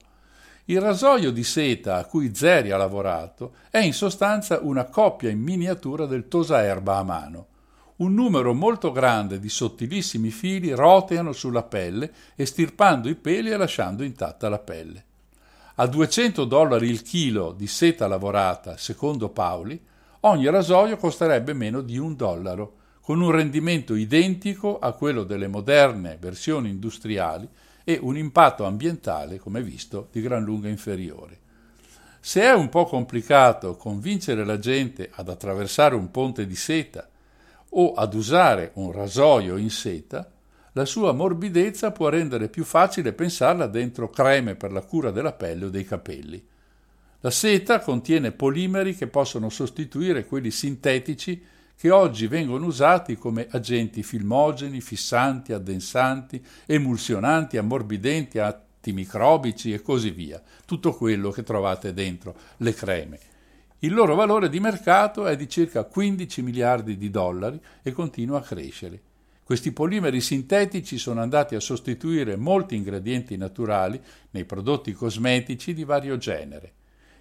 Il rasoio di seta a cui Zeri ha lavorato è in sostanza una coppia in miniatura del tosaerba a mano un numero molto grande di sottilissimi fili roteano sulla pelle, estirpando i peli e lasciando intatta la pelle. A 200 dollari il chilo di seta lavorata, secondo Paoli, ogni rasoio costerebbe meno di un dollaro, con un rendimento identico a quello delle moderne versioni industriali e un impatto ambientale, come visto, di gran lunga inferiore. Se è un po' complicato convincere la gente ad attraversare un ponte di seta o ad usare un rasoio in seta, la sua morbidezza può rendere più facile pensarla dentro creme per la cura della pelle o dei capelli. La seta contiene polimeri che possono sostituire quelli sintetici che oggi vengono usati come agenti filmogeni, fissanti, addensanti, emulsionanti, ammorbidenti, antimicrobici e così via, tutto quello che trovate dentro le creme. Il loro valore di mercato è di circa 15 miliardi di dollari e continua a crescere. Questi polimeri sintetici sono andati a sostituire molti ingredienti naturali nei prodotti cosmetici di vario genere.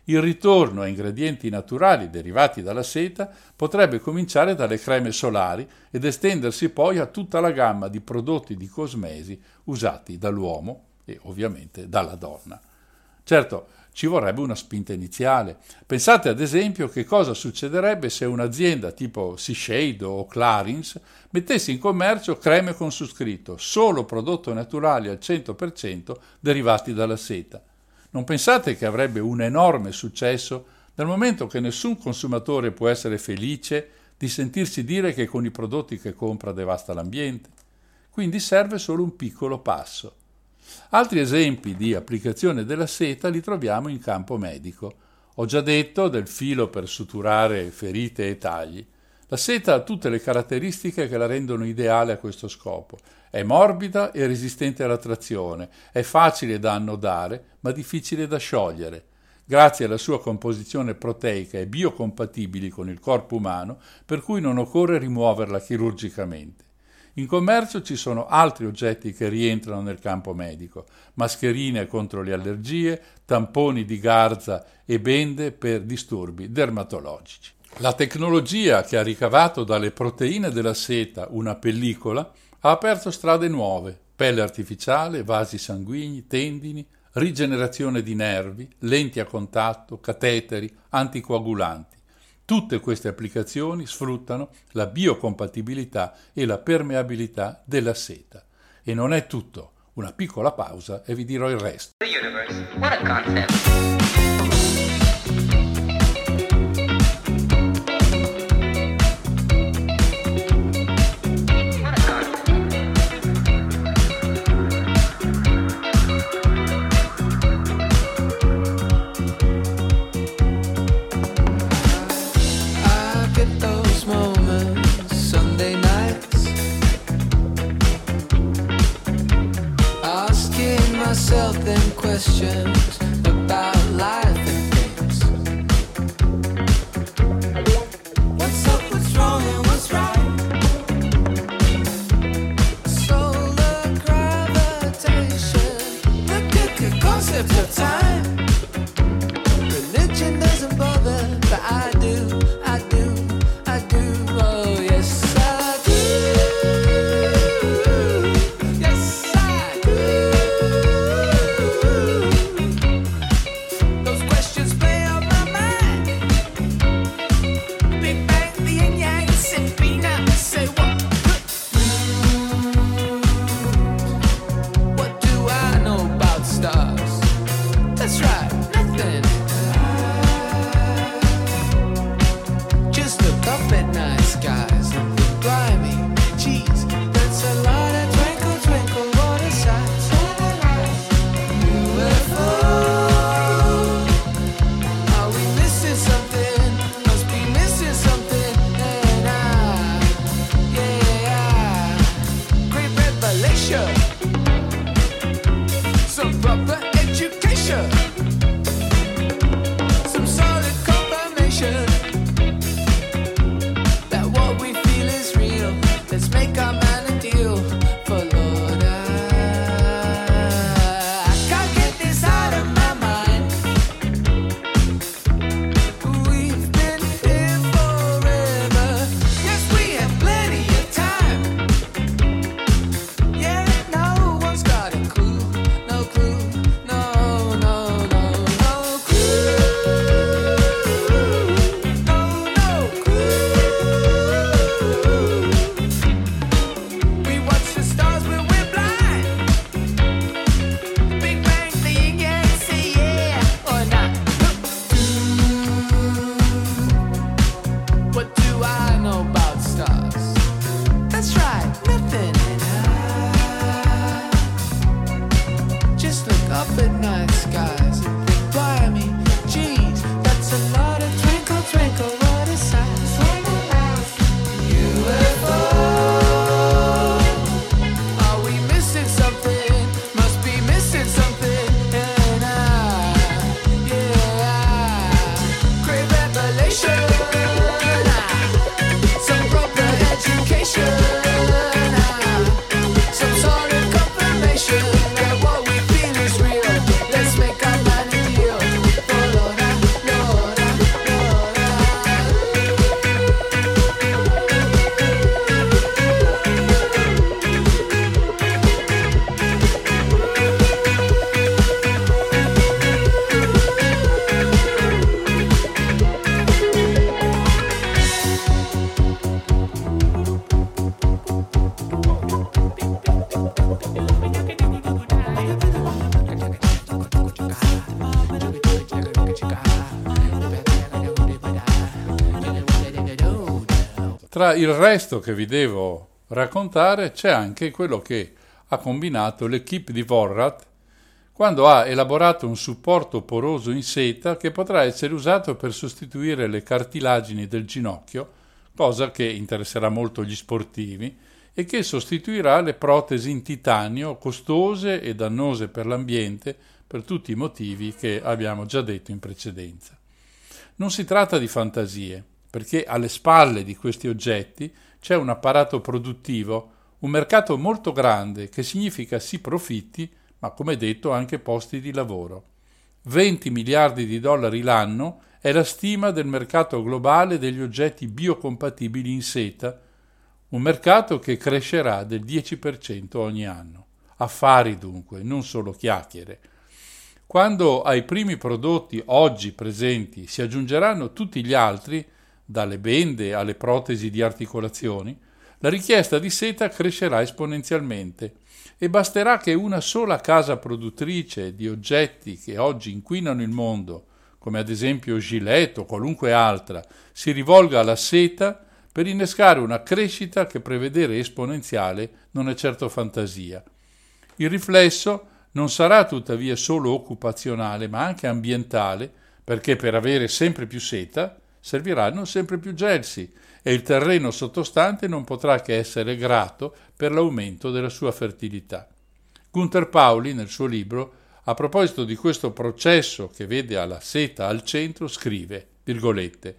Il ritorno a ingredienti naturali derivati dalla seta potrebbe cominciare dalle creme solari ed estendersi poi a tutta la gamma di prodotti di cosmesi usati dall'uomo e ovviamente dalla donna. Certo, ci vorrebbe una spinta iniziale. Pensate ad esempio che cosa succederebbe se un'azienda tipo Seashade o Clarins mettesse in commercio creme con su scritto solo prodotti naturali al 100% derivati dalla seta. Non pensate che avrebbe un enorme successo dal momento che nessun consumatore può essere felice di sentirsi dire che con i prodotti che compra devasta l'ambiente? Quindi serve solo un piccolo passo. Altri esempi di applicazione della seta li troviamo in campo medico. Ho già detto del filo per suturare ferite e tagli. La seta ha tutte le caratteristiche che la rendono ideale a questo scopo. È morbida e resistente alla trazione, è facile da annodare, ma difficile da sciogliere. Grazie alla sua composizione proteica e biocompatibili con il corpo umano, per cui non occorre rimuoverla chirurgicamente. In commercio ci sono altri oggetti che rientrano nel campo medico, mascherine contro le allergie, tamponi di garza e bende per disturbi dermatologici. La tecnologia che ha ricavato dalle proteine della seta una pellicola ha aperto strade nuove, pelle artificiale, vasi sanguigni, tendini, rigenerazione di nervi, lenti a contatto, cateteri, anticoagulanti. Tutte queste applicazioni sfruttano la biocompatibilità e la permeabilità della seta. E non è tutto. Una piccola pausa e vi dirò il resto. Myself them questions about life and things. What's up, what's wrong and what's right? Solar gravitation. The concept of time tra il resto che vi devo raccontare c'è anche quello che ha combinato l'equipe di Vorrat quando ha elaborato un supporto poroso in seta che potrà essere usato per sostituire le cartilagini del ginocchio, cosa che interesserà molto gli sportivi, e che sostituirà le protesi in titanio costose e dannose per l'ambiente per tutti i motivi che abbiamo già detto in precedenza. Non si tratta di fantasie, perché alle spalle di questi oggetti c'è un apparato produttivo, un mercato molto grande che significa sì profitti, ma come detto anche posti di lavoro. 20 miliardi di dollari l'anno è la stima del mercato globale degli oggetti biocompatibili in seta, un mercato che crescerà del 10% ogni anno. Affari dunque, non solo chiacchiere. Quando ai primi prodotti oggi presenti si aggiungeranno tutti gli altri, dalle bende alle protesi di articolazioni, la richiesta di seta crescerà esponenzialmente e basterà che una sola casa produttrice di oggetti che oggi inquinano il mondo, come ad esempio Gillette o qualunque altra, si rivolga alla seta per innescare una crescita che prevedere esponenziale non è certo fantasia. Il riflesso non sarà tuttavia solo occupazionale, ma anche ambientale, perché per avere sempre più seta serviranno sempre più gelsi e il terreno sottostante non potrà che essere grato per l'aumento della sua fertilità. Gunther Pauli, nel suo libro, a proposito di questo processo che vede alla seta al centro, scrive, virgolette,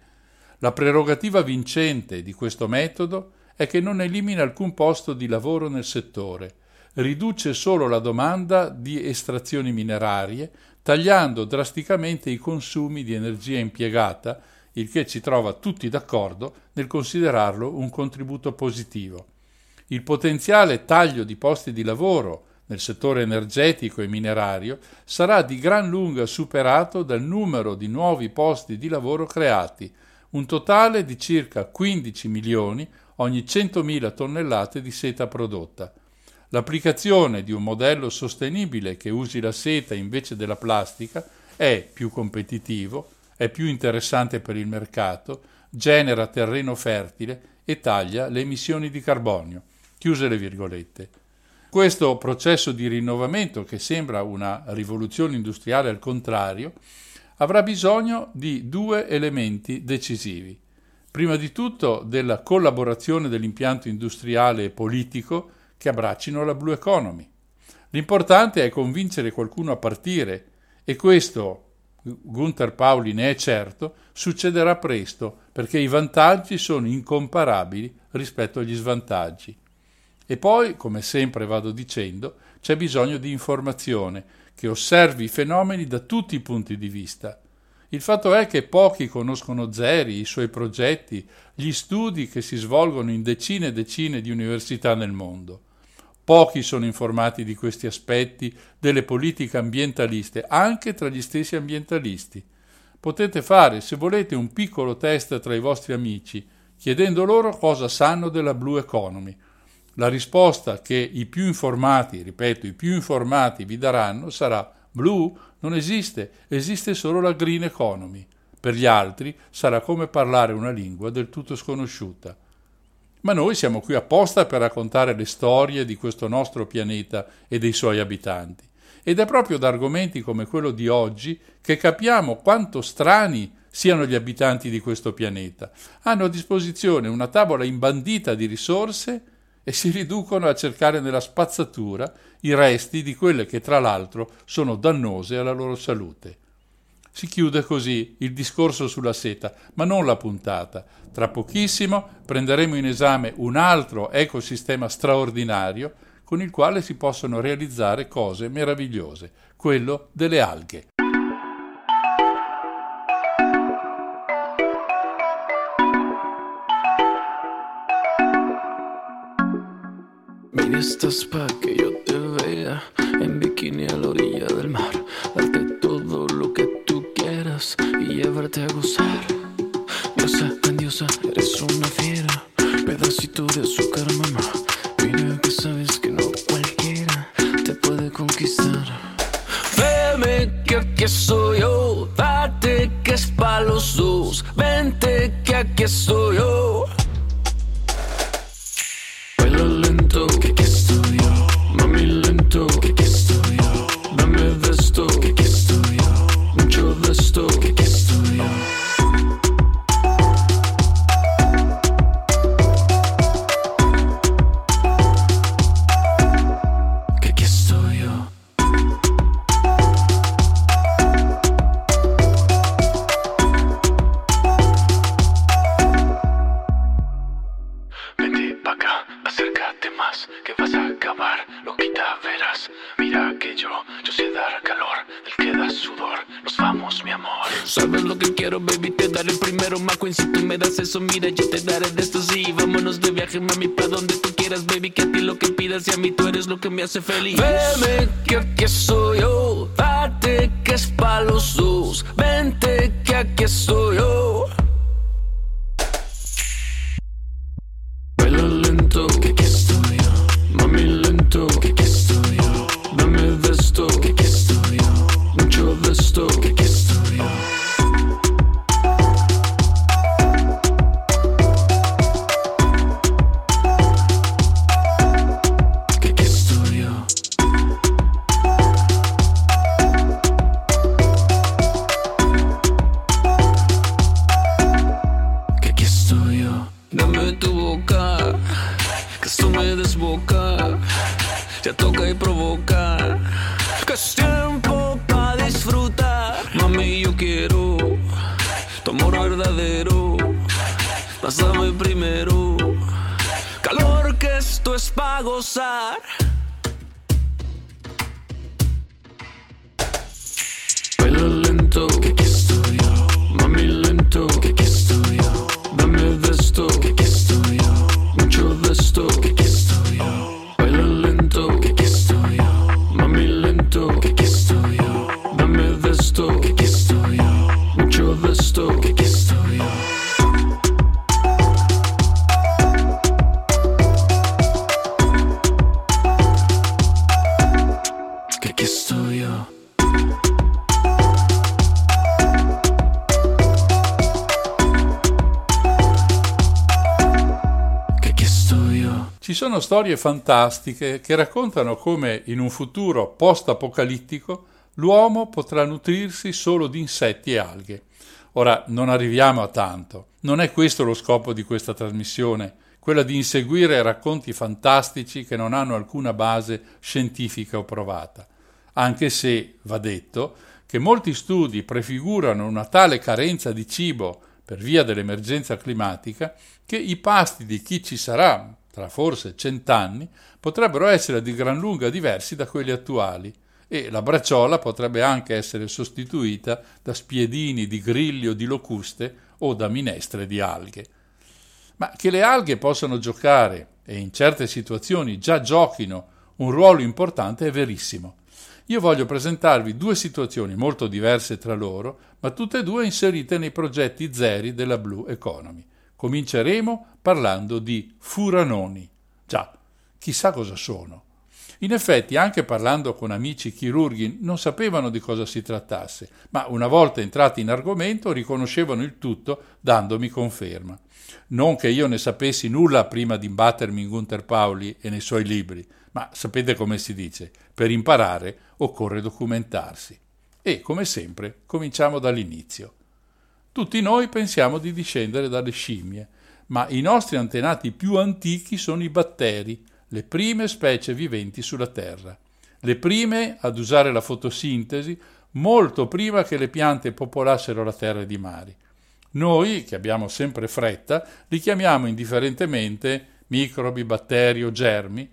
la prerogativa vincente di questo metodo è che non elimina alcun posto di lavoro nel settore, riduce solo la domanda di estrazioni minerarie, tagliando drasticamente i consumi di energia impiegata, il che ci trova tutti d'accordo nel considerarlo un contributo positivo. Il potenziale taglio di posti di lavoro nel settore energetico e minerario sarà di gran lunga superato dal numero di nuovi posti di lavoro creati, un totale di circa 15 milioni ogni 100.000 tonnellate di seta prodotta. L'applicazione di un modello sostenibile che usi la seta invece della plastica è più competitivo, è più interessante per il mercato, genera terreno fertile e taglia le emissioni di carbonio. Chiuse le virgolette. Questo processo di rinnovamento, che sembra una rivoluzione industriale al contrario, avrà bisogno di due elementi decisivi. Prima di tutto della collaborazione dell'impianto industriale e politico che abbraccino la Blue Economy. L'importante è convincere qualcuno a partire e questo, Gunther Pauli ne è certo, succederà presto perché i vantaggi sono incomparabili rispetto agli svantaggi. E poi, come sempre vado dicendo, c'è bisogno di informazione che osservi i fenomeni da tutti i punti di vista. Il fatto è che pochi conoscono Zeri, i suoi progetti, gli studi che si svolgono in decine e decine di università nel mondo. Pochi sono informati di questi aspetti delle politiche ambientaliste, anche tra gli stessi ambientalisti. Potete fare, se volete, un piccolo test tra i vostri amici, chiedendo loro cosa sanno della Blue Economy. La risposta che i più informati, ripeto, i più informati vi daranno sarà Blue non esiste, esiste solo la Green Economy. Per gli altri sarà come parlare una lingua del tutto sconosciuta. Ma noi siamo qui apposta per raccontare le storie di questo nostro pianeta e dei suoi abitanti. Ed è proprio da argomenti come quello di oggi che capiamo quanto strani siano gli abitanti di questo pianeta. Hanno a disposizione una tavola imbandita di risorse e si riducono a cercare nella spazzatura i resti di quelle che tra l'altro sono dannose alla loro salute. Si chiude così il discorso sulla seta, ma non la puntata. Tra pochissimo prenderemo in esame un altro ecosistema straordinario con il quale si possono realizzare cose meravigliose, quello delle alghe. Baby, estás pa' que a gozar. Diosa, grandiosa, eres una fiera, pedacito de azúcar, se Philly. Ya toca y provoca. Que es tiempo para disfrutar. Mami, yo quiero Tu amor verdadero. Pásame primero. Calor que esto es para gozar. Baila lento, sono storie fantastiche che raccontano come in un futuro post-apocalittico l'uomo potrà nutrirsi solo di insetti e alghe. Ora, non arriviamo a tanto. Non è questo lo scopo di questa trasmissione, quella di inseguire racconti fantastici che non hanno alcuna base scientifica o provata. Anche se, va detto, che molti studi prefigurano una tale carenza di cibo per via dell'emergenza climatica che i pasti di chi ci sarà tra forse cent'anni potrebbero essere di gran lunga diversi da quelli attuali e la bracciola potrebbe anche essere sostituita da spiedini di grilli o di locuste o da minestre di alghe. Ma che le alghe possano giocare, e in certe situazioni già giochino, un ruolo importante è verissimo. Io voglio presentarvi due situazioni molto diverse tra loro, ma tutte e due inserite nei progetti zeri della Blue Economy. Cominceremo parlando di furanoni. Già, chissà cosa sono. In effetti, anche parlando con amici chirurghi, non sapevano di cosa si trattasse, ma una volta entrati in argomento riconoscevano il tutto dandomi conferma. Non che io ne sapessi nulla prima di imbattermi in Gunther Pauli e nei suoi libri, ma sapete come si dice, per imparare occorre documentarsi. E, come sempre, cominciamo dall'inizio. Tutti noi pensiamo di discendere dalle scimmie, ma i nostri antenati più antichi sono i batteri, le prime specie viventi sulla Terra, le prime ad usare la fotosintesi molto prima che le piante popolassero la terra di mari. Noi, che abbiamo sempre fretta, li chiamiamo indifferentemente microbi, batteri o germi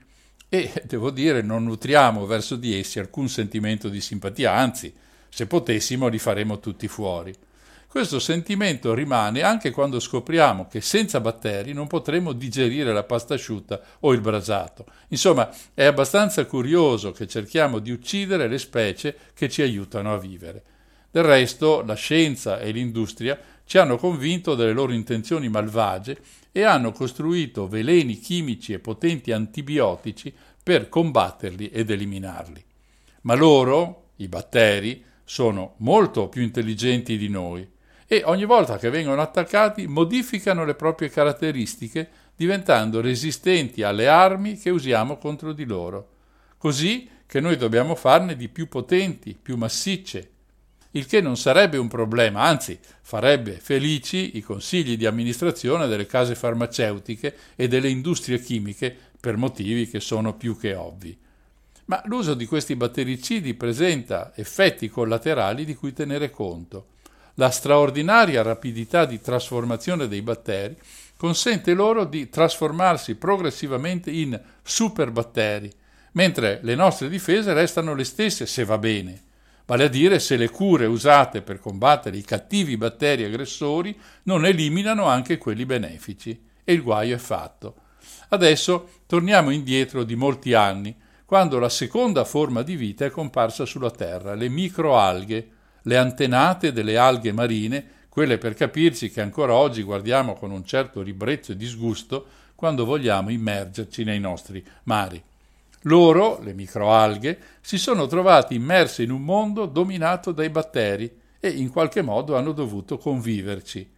e, devo dire, non nutriamo verso di essi alcun sentimento di simpatia, anzi, se potessimo li faremo tutti fuori. Questo sentimento rimane anche quando scopriamo che senza batteri non potremo digerire la pasta asciutta o il brasato. Insomma, è abbastanza curioso che cerchiamo di uccidere le specie che ci aiutano a vivere. Del resto, la scienza e l'industria ci hanno convinto delle loro intenzioni malvagie e hanno costruito veleni chimici e potenti antibiotici per combatterli ed eliminarli. Ma loro, i batteri, sono molto più intelligenti di noi e ogni volta che vengono attaccati modificano le proprie caratteristiche diventando resistenti alle armi che usiamo contro di loro, così che noi dobbiamo farne di più potenti, più massicce, il che non sarebbe un problema, anzi farebbe felici i consigli di amministrazione delle case farmaceutiche e delle industrie chimiche per motivi che sono più che ovvi. Ma l'uso di questi battericidi presenta effetti collaterali di cui tenere conto. La straordinaria rapidità di trasformazione dei batteri consente loro di trasformarsi progressivamente in superbatteri, mentre le nostre difese restano le stesse se va bene. vale a dire se le cure usate per combattere i cattivi batteri aggressori non eliminano anche quelli benefici. E il guaio è fatto. Adesso torniamo indietro di molti anni, quando la seconda forma di vita è comparsa sulla Terra, le microalghe, le antenate delle alghe marine, quelle per capirci che ancora oggi guardiamo con un certo ribrezzo e disgusto quando vogliamo immergerci nei nostri mari. Loro, le microalghe, si sono trovati immerse in un mondo dominato dai batteri e in qualche modo hanno dovuto conviverci.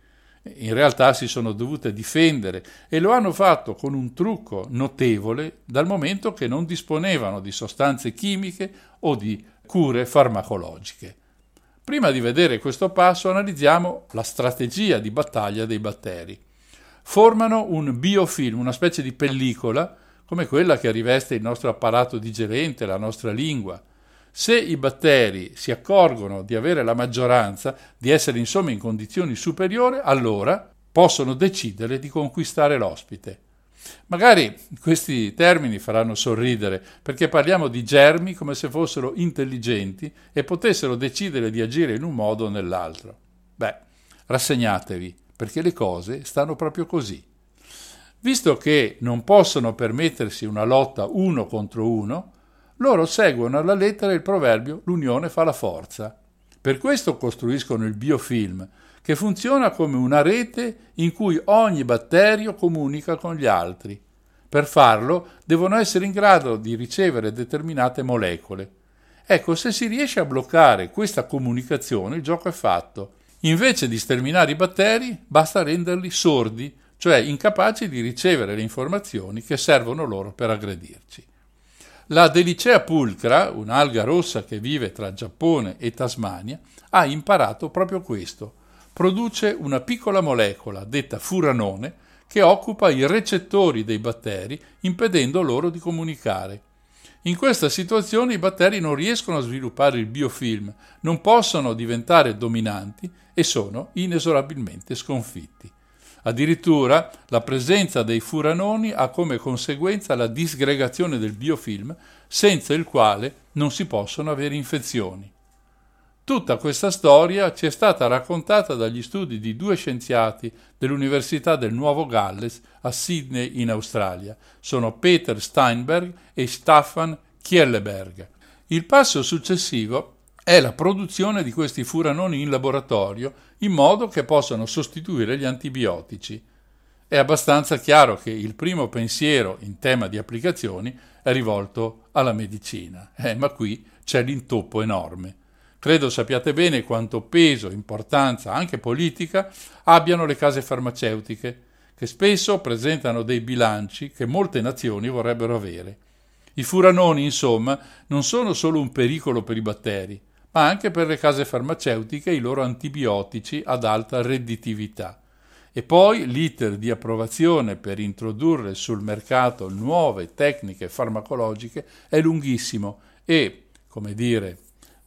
In realtà si sono dovute difendere e lo hanno fatto con un trucco notevole dal momento che non disponevano di sostanze chimiche o di cure farmacologiche. Prima di vedere questo passo analizziamo la strategia di battaglia dei batteri. Formano un biofilm, una specie di pellicola come quella che riveste il nostro apparato digerente, la nostra lingua. Se i batteri si accorgono di avere la maggioranza, di essere insomma in condizioni superiori, allora possono decidere di conquistare l'ospite. Magari questi termini faranno sorridere perché parliamo di germi come se fossero intelligenti e potessero decidere di agire in un modo o nell'altro. Beh, rassegnatevi perché le cose stanno proprio così. Visto che non possono permettersi una lotta uno contro uno, loro seguono alla lettera il proverbio l'unione fa la forza. Per questo costruiscono il biofilm, che funziona come una rete in cui ogni batterio comunica con gli altri. Per farlo devono essere in grado di ricevere determinate molecole. Ecco, se si riesce a bloccare questa comunicazione, il gioco è fatto. Invece di sterminare i batteri, basta renderli sordi, cioè incapaci di ricevere le informazioni che servono loro per aggredirci. La Delicea pulcra, un'alga rossa che vive tra Giappone e Tasmania, ha imparato proprio questo. Produce una piccola molecola, detta furanone, che occupa i recettori dei batteri, impedendo loro di comunicare. In questa situazione i batteri non riescono a sviluppare il biofilm, non possono diventare dominanti e sono inesorabilmente sconfitti. Addirittura la presenza dei furanoni ha come conseguenza la disgregazione del biofilm, senza il quale non si possono avere infezioni. Tutta questa storia ci è stata raccontata dagli studi di due scienziati dell'Università del Nuovo Galles a Sydney in Australia. Sono Peter Steinberg e Staffan Kielleberg. Il passo successivo è la produzione di questi furanoni in laboratorio in modo che possano sostituire gli antibiotici. È abbastanza chiaro che il primo pensiero in tema di applicazioni è rivolto alla medicina, eh, ma qui c'è l'intoppo enorme. Credo sappiate bene quanto peso, importanza, anche politica, abbiano le case farmaceutiche, che spesso presentano dei bilanci che molte nazioni vorrebbero avere. I furanoni, insomma, non sono solo un pericolo per i batteri, ma anche per le case farmaceutiche e i loro antibiotici ad alta redditività. E poi l'iter di approvazione per introdurre sul mercato nuove tecniche farmacologiche è lunghissimo e, come dire,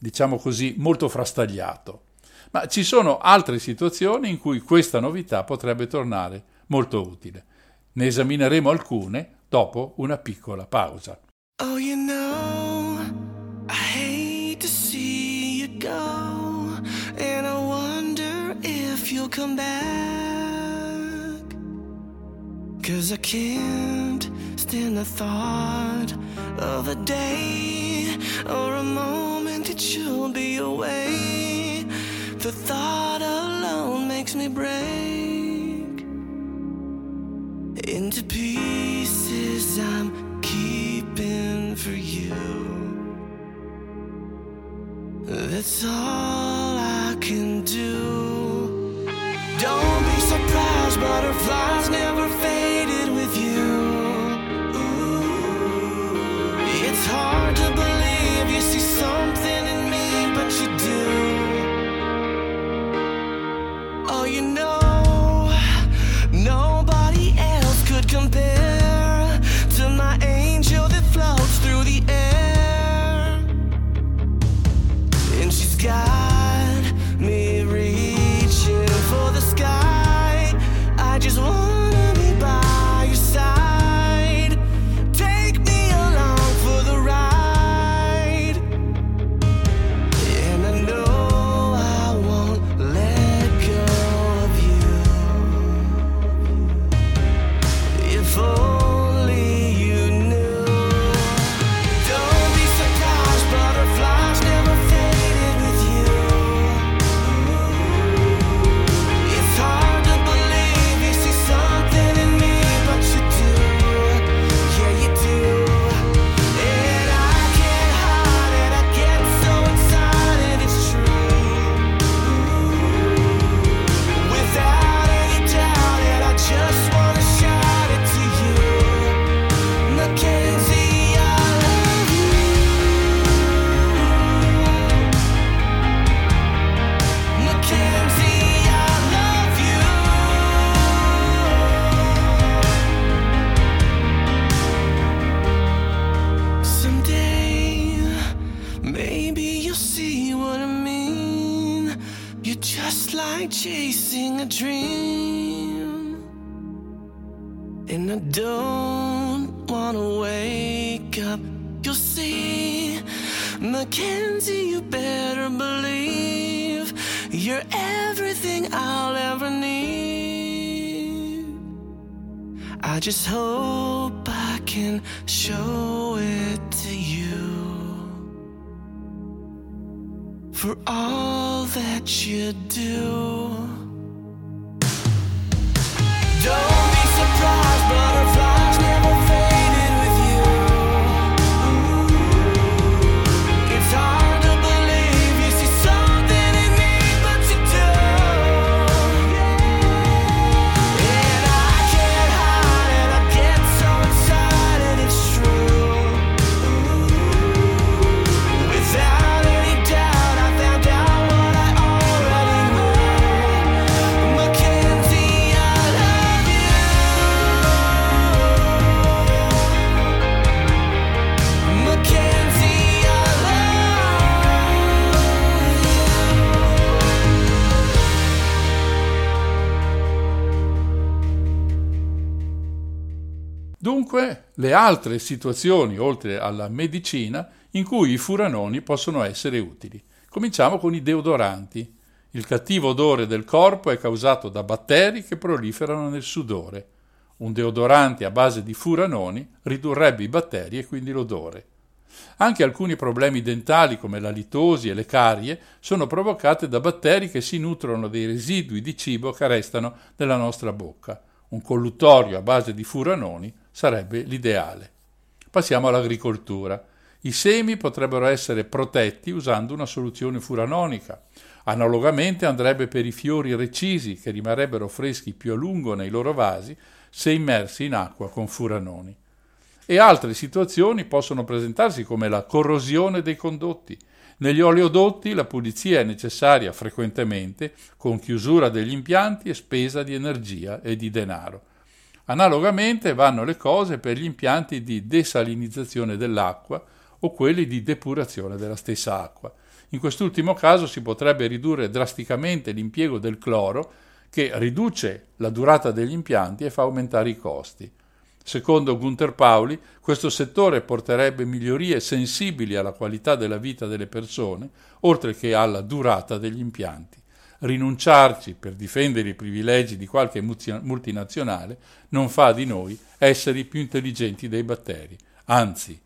diciamo così, molto frastagliato. Ma ci sono altre situazioni in cui questa novità potrebbe tornare molto utile. Ne esamineremo alcune dopo una piccola pausa. Oh, you know, I hate to see you go, and I wonder if you'll come back. Cause I can't stand the thought of a day or a moment that you'll be away. The thought alone makes me break into pieces I'm keeping for you. That's all le altre situazioni, oltre alla medicina, in cui i furanoni possono essere utili. Cominciamo con i deodoranti. Il cattivo odore del corpo è causato da batteri che proliferano nel sudore. Un deodorante a base di furanoni ridurrebbe i batteri e quindi l'odore. Anche alcuni problemi dentali come la litosi e le carie sono provocate da batteri che si nutrono dei residui di cibo che restano nella nostra bocca. Un colluttorio a base di furanoni sarebbe l'ideale. Passiamo all'agricoltura. I semi potrebbero essere protetti usando una soluzione furanonica. Analogamente andrebbe per i fiori recisi che rimarrebbero freschi più a lungo nei loro vasi se immersi in acqua con furanoni. E altre situazioni possono presentarsi come la corrosione dei condotti. Negli oleodotti la pulizia è necessaria frequentemente con chiusura degli impianti e spesa di energia e di denaro. Analogamente vanno le cose per gli impianti di desalinizzazione dell'acqua o quelli di depurazione della stessa acqua. In quest'ultimo caso si potrebbe ridurre drasticamente l'impiego del cloro che riduce la durata degli impianti e fa aumentare i costi. Secondo Gunther Pauli, questo settore porterebbe migliorie sensibili alla qualità della vita delle persone, oltre che alla durata degli impianti. Rinunciarci per difendere i privilegi di qualche multinazionale non fa di noi esseri più intelligenti dei batteri, anzi.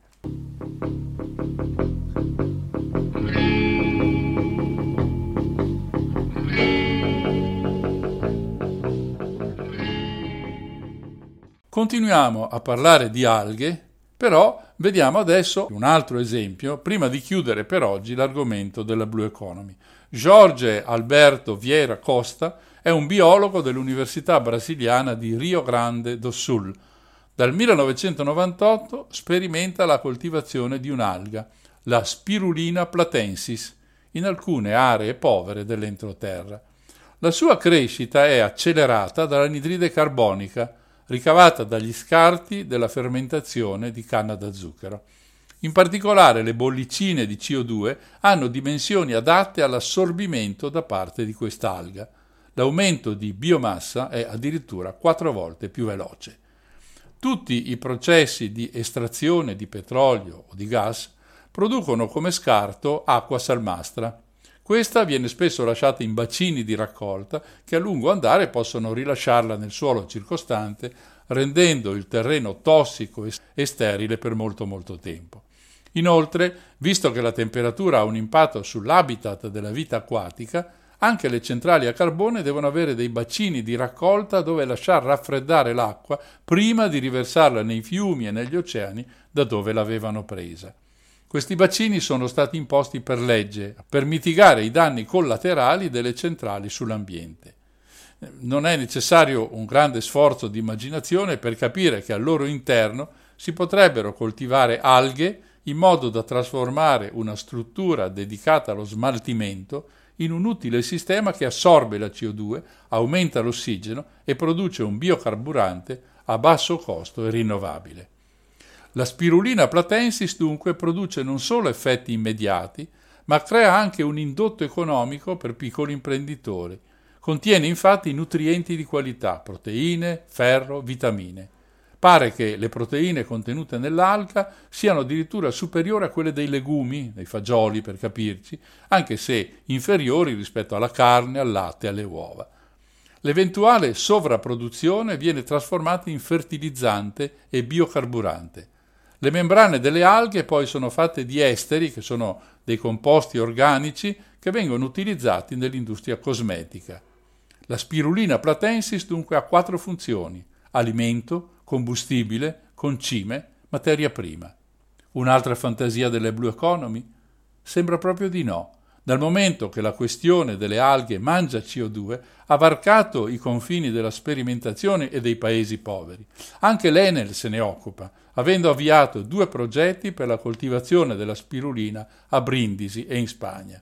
Continuiamo a parlare di alghe, però vediamo adesso un altro esempio, prima di chiudere per oggi l'argomento della Blue Economy. Jorge Alberto Vieira Costa è un biologo dell'Università brasiliana di Rio Grande do Sul. Dal 1998 sperimenta la coltivazione di un'alga, la Spirulina platensis, in alcune aree povere dell'entroterra. La sua crescita è accelerata dall'anidride carbonica, ricavata dagli scarti della fermentazione di canna da zucchero. In particolare le bollicine di CO2 hanno dimensioni adatte all'assorbimento da parte di quest'alga. L'aumento di biomassa è addirittura quattro volte più veloce. Tutti i processi di estrazione di petrolio o di gas producono come scarto acqua salmastra. Questa viene spesso lasciata in bacini di raccolta che a lungo andare possono rilasciarla nel suolo circostante, rendendo il terreno tossico e sterile per molto molto tempo. Inoltre, visto che la temperatura ha un impatto sull'habitat della vita acquatica, anche le centrali a carbone devono avere dei bacini di raccolta dove lasciar raffreddare l'acqua prima di riversarla nei fiumi e negli oceani da dove l'avevano presa. Questi bacini sono stati imposti per legge per mitigare i danni collaterali delle centrali sull'ambiente. Non è necessario un grande sforzo di immaginazione per capire che al loro interno si potrebbero coltivare alghe in modo da trasformare una struttura dedicata allo smaltimento in un utile sistema che assorbe la CO2, aumenta l'ossigeno e produce un biocarburante a basso costo e rinnovabile. La spirulina platensis dunque produce non solo effetti immediati, ma crea anche un indotto economico per piccoli imprenditori. Contiene infatti nutrienti di qualità, proteine, ferro, vitamine. Pare che le proteine contenute nell'alga siano addirittura superiori a quelle dei legumi, dei fagioli per capirci, anche se inferiori rispetto alla carne, al latte e alle uova. L'eventuale sovrapproduzione viene trasformata in fertilizzante e biocarburante. Le membrane delle alghe poi sono fatte di esteri, che sono dei composti organici che vengono utilizzati nell'industria cosmetica. La spirulina platensis dunque ha quattro funzioni: alimento, combustibile, concime, materia prima. Un'altra fantasia delle Blue Economy? Sembra proprio di no dal momento che la questione delle alghe mangia CO2 ha varcato i confini della sperimentazione e dei paesi poveri. Anche l'Enel se ne occupa, avendo avviato due progetti per la coltivazione della spirulina a Brindisi e in Spagna.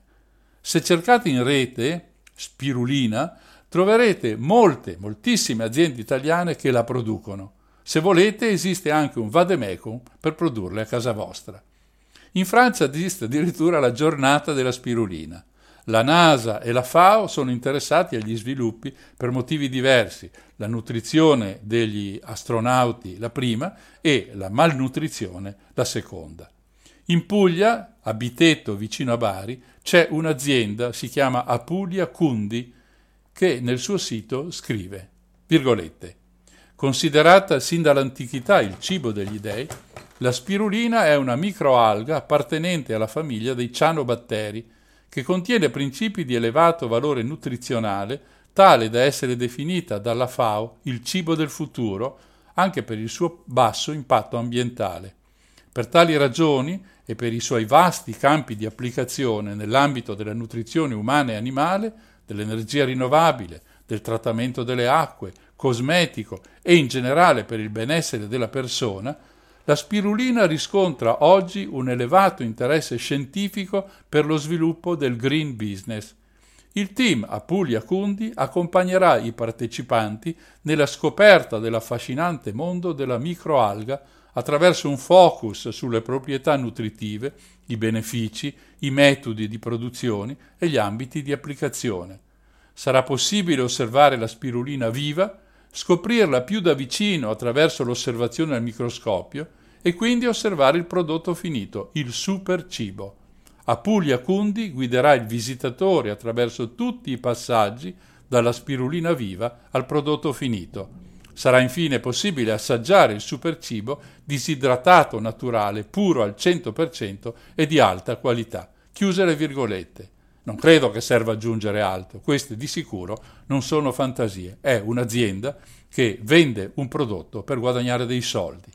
Se cercate in rete spirulina, troverete molte, moltissime aziende italiane che la producono. Se volete esiste anche un vademecum per produrle a casa vostra. In Francia esiste addirittura la giornata della spirulina. La NASA e la FAO sono interessati agli sviluppi per motivi diversi, la nutrizione degli astronauti la prima e la malnutrizione la seconda. In Puglia, a Biteto, vicino a Bari, c'è un'azienda, si chiama Apulia Cundi, che nel suo sito scrive, virgolette, considerata sin dall'antichità il cibo degli dei, la spirulina è una microalga appartenente alla famiglia dei cianobatteri, che contiene principi di elevato valore nutrizionale, tale da essere definita dalla FAO il cibo del futuro, anche per il suo basso impatto ambientale. Per tali ragioni e per i suoi vasti campi di applicazione nell'ambito della nutrizione umana e animale, dell'energia rinnovabile, del trattamento delle acque, cosmetico e in generale per il benessere della persona, la spirulina riscontra oggi un elevato interesse scientifico per lo sviluppo del green business. Il team Apulia Cundi accompagnerà i partecipanti nella scoperta dell'affascinante mondo della microalga attraverso un focus sulle proprietà nutritive, i benefici, i metodi di produzione e gli ambiti di applicazione. Sarà possibile osservare la spirulina viva scoprirla più da vicino attraverso l'osservazione al microscopio e quindi osservare il prodotto finito, il super cibo. Apulia Cundi guiderà il visitatore attraverso tutti i passaggi dalla spirulina viva al prodotto finito. Sarà infine possibile assaggiare il super cibo disidratato naturale, puro al 100% e di alta qualità. Chiuse le virgolette. Non credo che serva aggiungere altro, queste di sicuro non sono fantasie, è un'azienda che vende un prodotto per guadagnare dei soldi.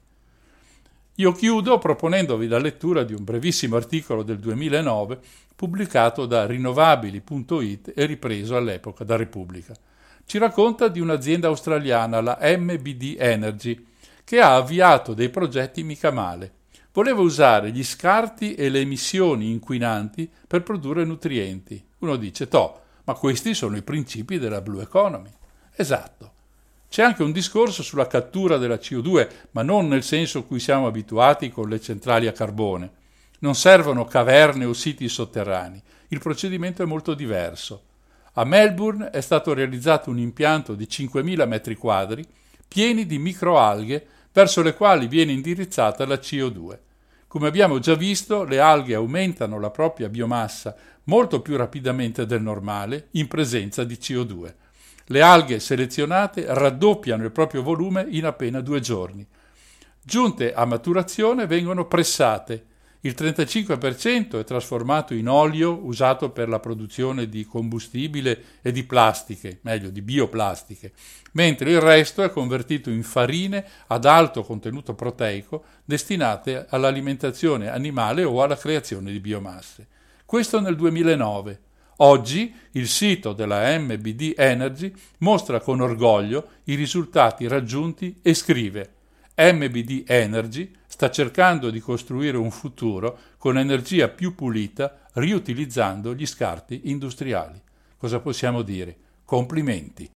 Io chiudo proponendovi la lettura di un brevissimo articolo del 2009 pubblicato da rinnovabili.it e ripreso all'epoca da Repubblica. Ci racconta di un'azienda australiana, la MBD Energy, che ha avviato dei progetti mica male voleva usare gli scarti e le emissioni inquinanti per produrre nutrienti. Uno dice, toh, ma questi sono i principi della Blue Economy. Esatto. C'è anche un discorso sulla cattura della CO2, ma non nel senso cui siamo abituati con le centrali a carbone. Non servono caverne o siti sotterranei. Il procedimento è molto diverso. A Melbourne è stato realizzato un impianto di 5.000 metri quadri pieni di microalghe verso le quali viene indirizzata la CO2. Come abbiamo già visto, le alghe aumentano la propria biomassa molto più rapidamente del normale in presenza di CO2. Le alghe selezionate raddoppiano il proprio volume in appena due giorni. Giunte a maturazione vengono pressate il 35% è trasformato in olio usato per la produzione di combustibile e di plastiche, meglio di bioplastiche, mentre il resto è convertito in farine ad alto contenuto proteico destinate all'alimentazione animale o alla creazione di biomasse. Questo nel 2009. Oggi il sito della MBD Energy mostra con orgoglio i risultati raggiunti e scrive MBD Energy sta cercando di costruire un futuro con energia più pulita riutilizzando gli scarti industriali. Cosa possiamo dire? Complimenti.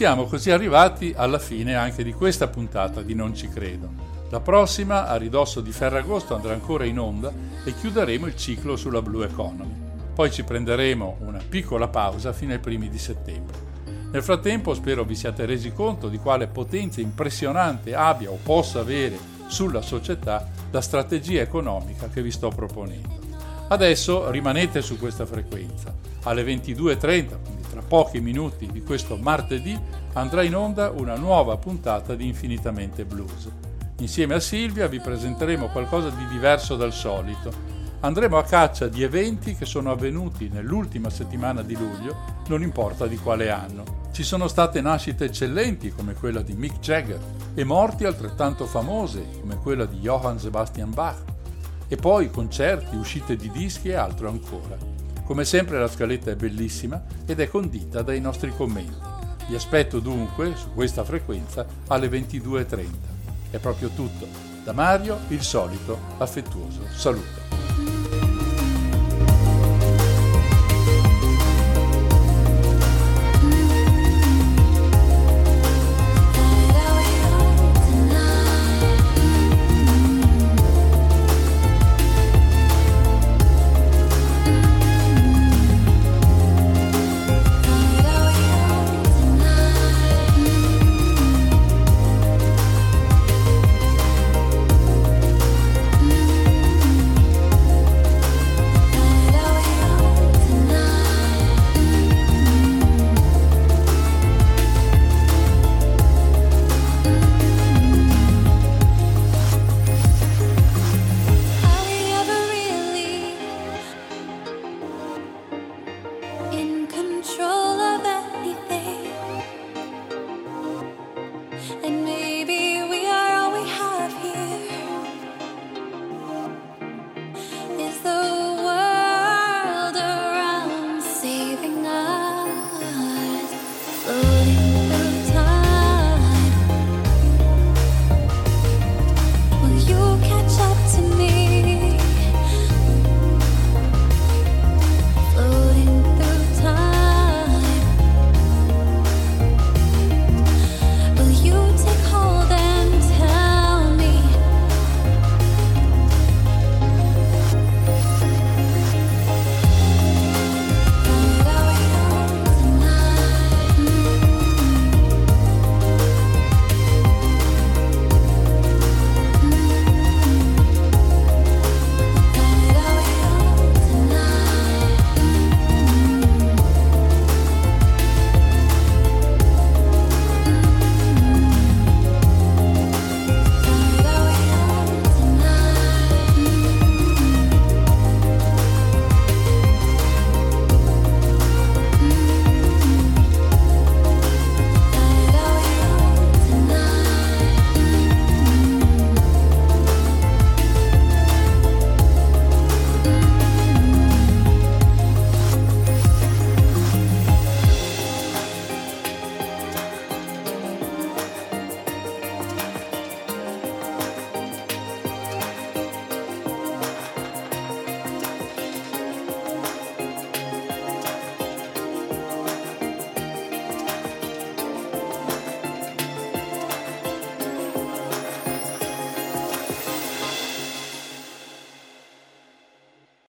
Siamo così arrivati alla fine anche di questa puntata di Non ci credo. La prossima, a ridosso di Ferragosto, andrà ancora in onda e chiuderemo il ciclo sulla Blue Economy. Poi ci prenderemo una piccola pausa fino ai primi di settembre. Nel frattempo spero vi siate resi conto di quale potenza impressionante abbia o possa avere sulla società la strategia economica che vi sto proponendo. Adesso rimanete su questa frequenza. Alle 22.30, quindi tra pochi minuti di questo martedì, andrà in onda una nuova puntata di Infinitamente Blues. Insieme a Silvia vi presenteremo qualcosa di diverso dal solito. Andremo a caccia di eventi che sono avvenuti nell'ultima settimana di luglio, non importa di quale anno. Ci sono state nascite eccellenti come quella di Mick Jagger e morti altrettanto famose come quella di Johann Sebastian Bach e poi concerti, uscite di dischi e altro ancora. Come sempre la scaletta è bellissima ed è condita dai nostri commenti. Vi aspetto dunque su questa frequenza alle 22.30. È proprio tutto. Da Mario il solito affettuoso saluto.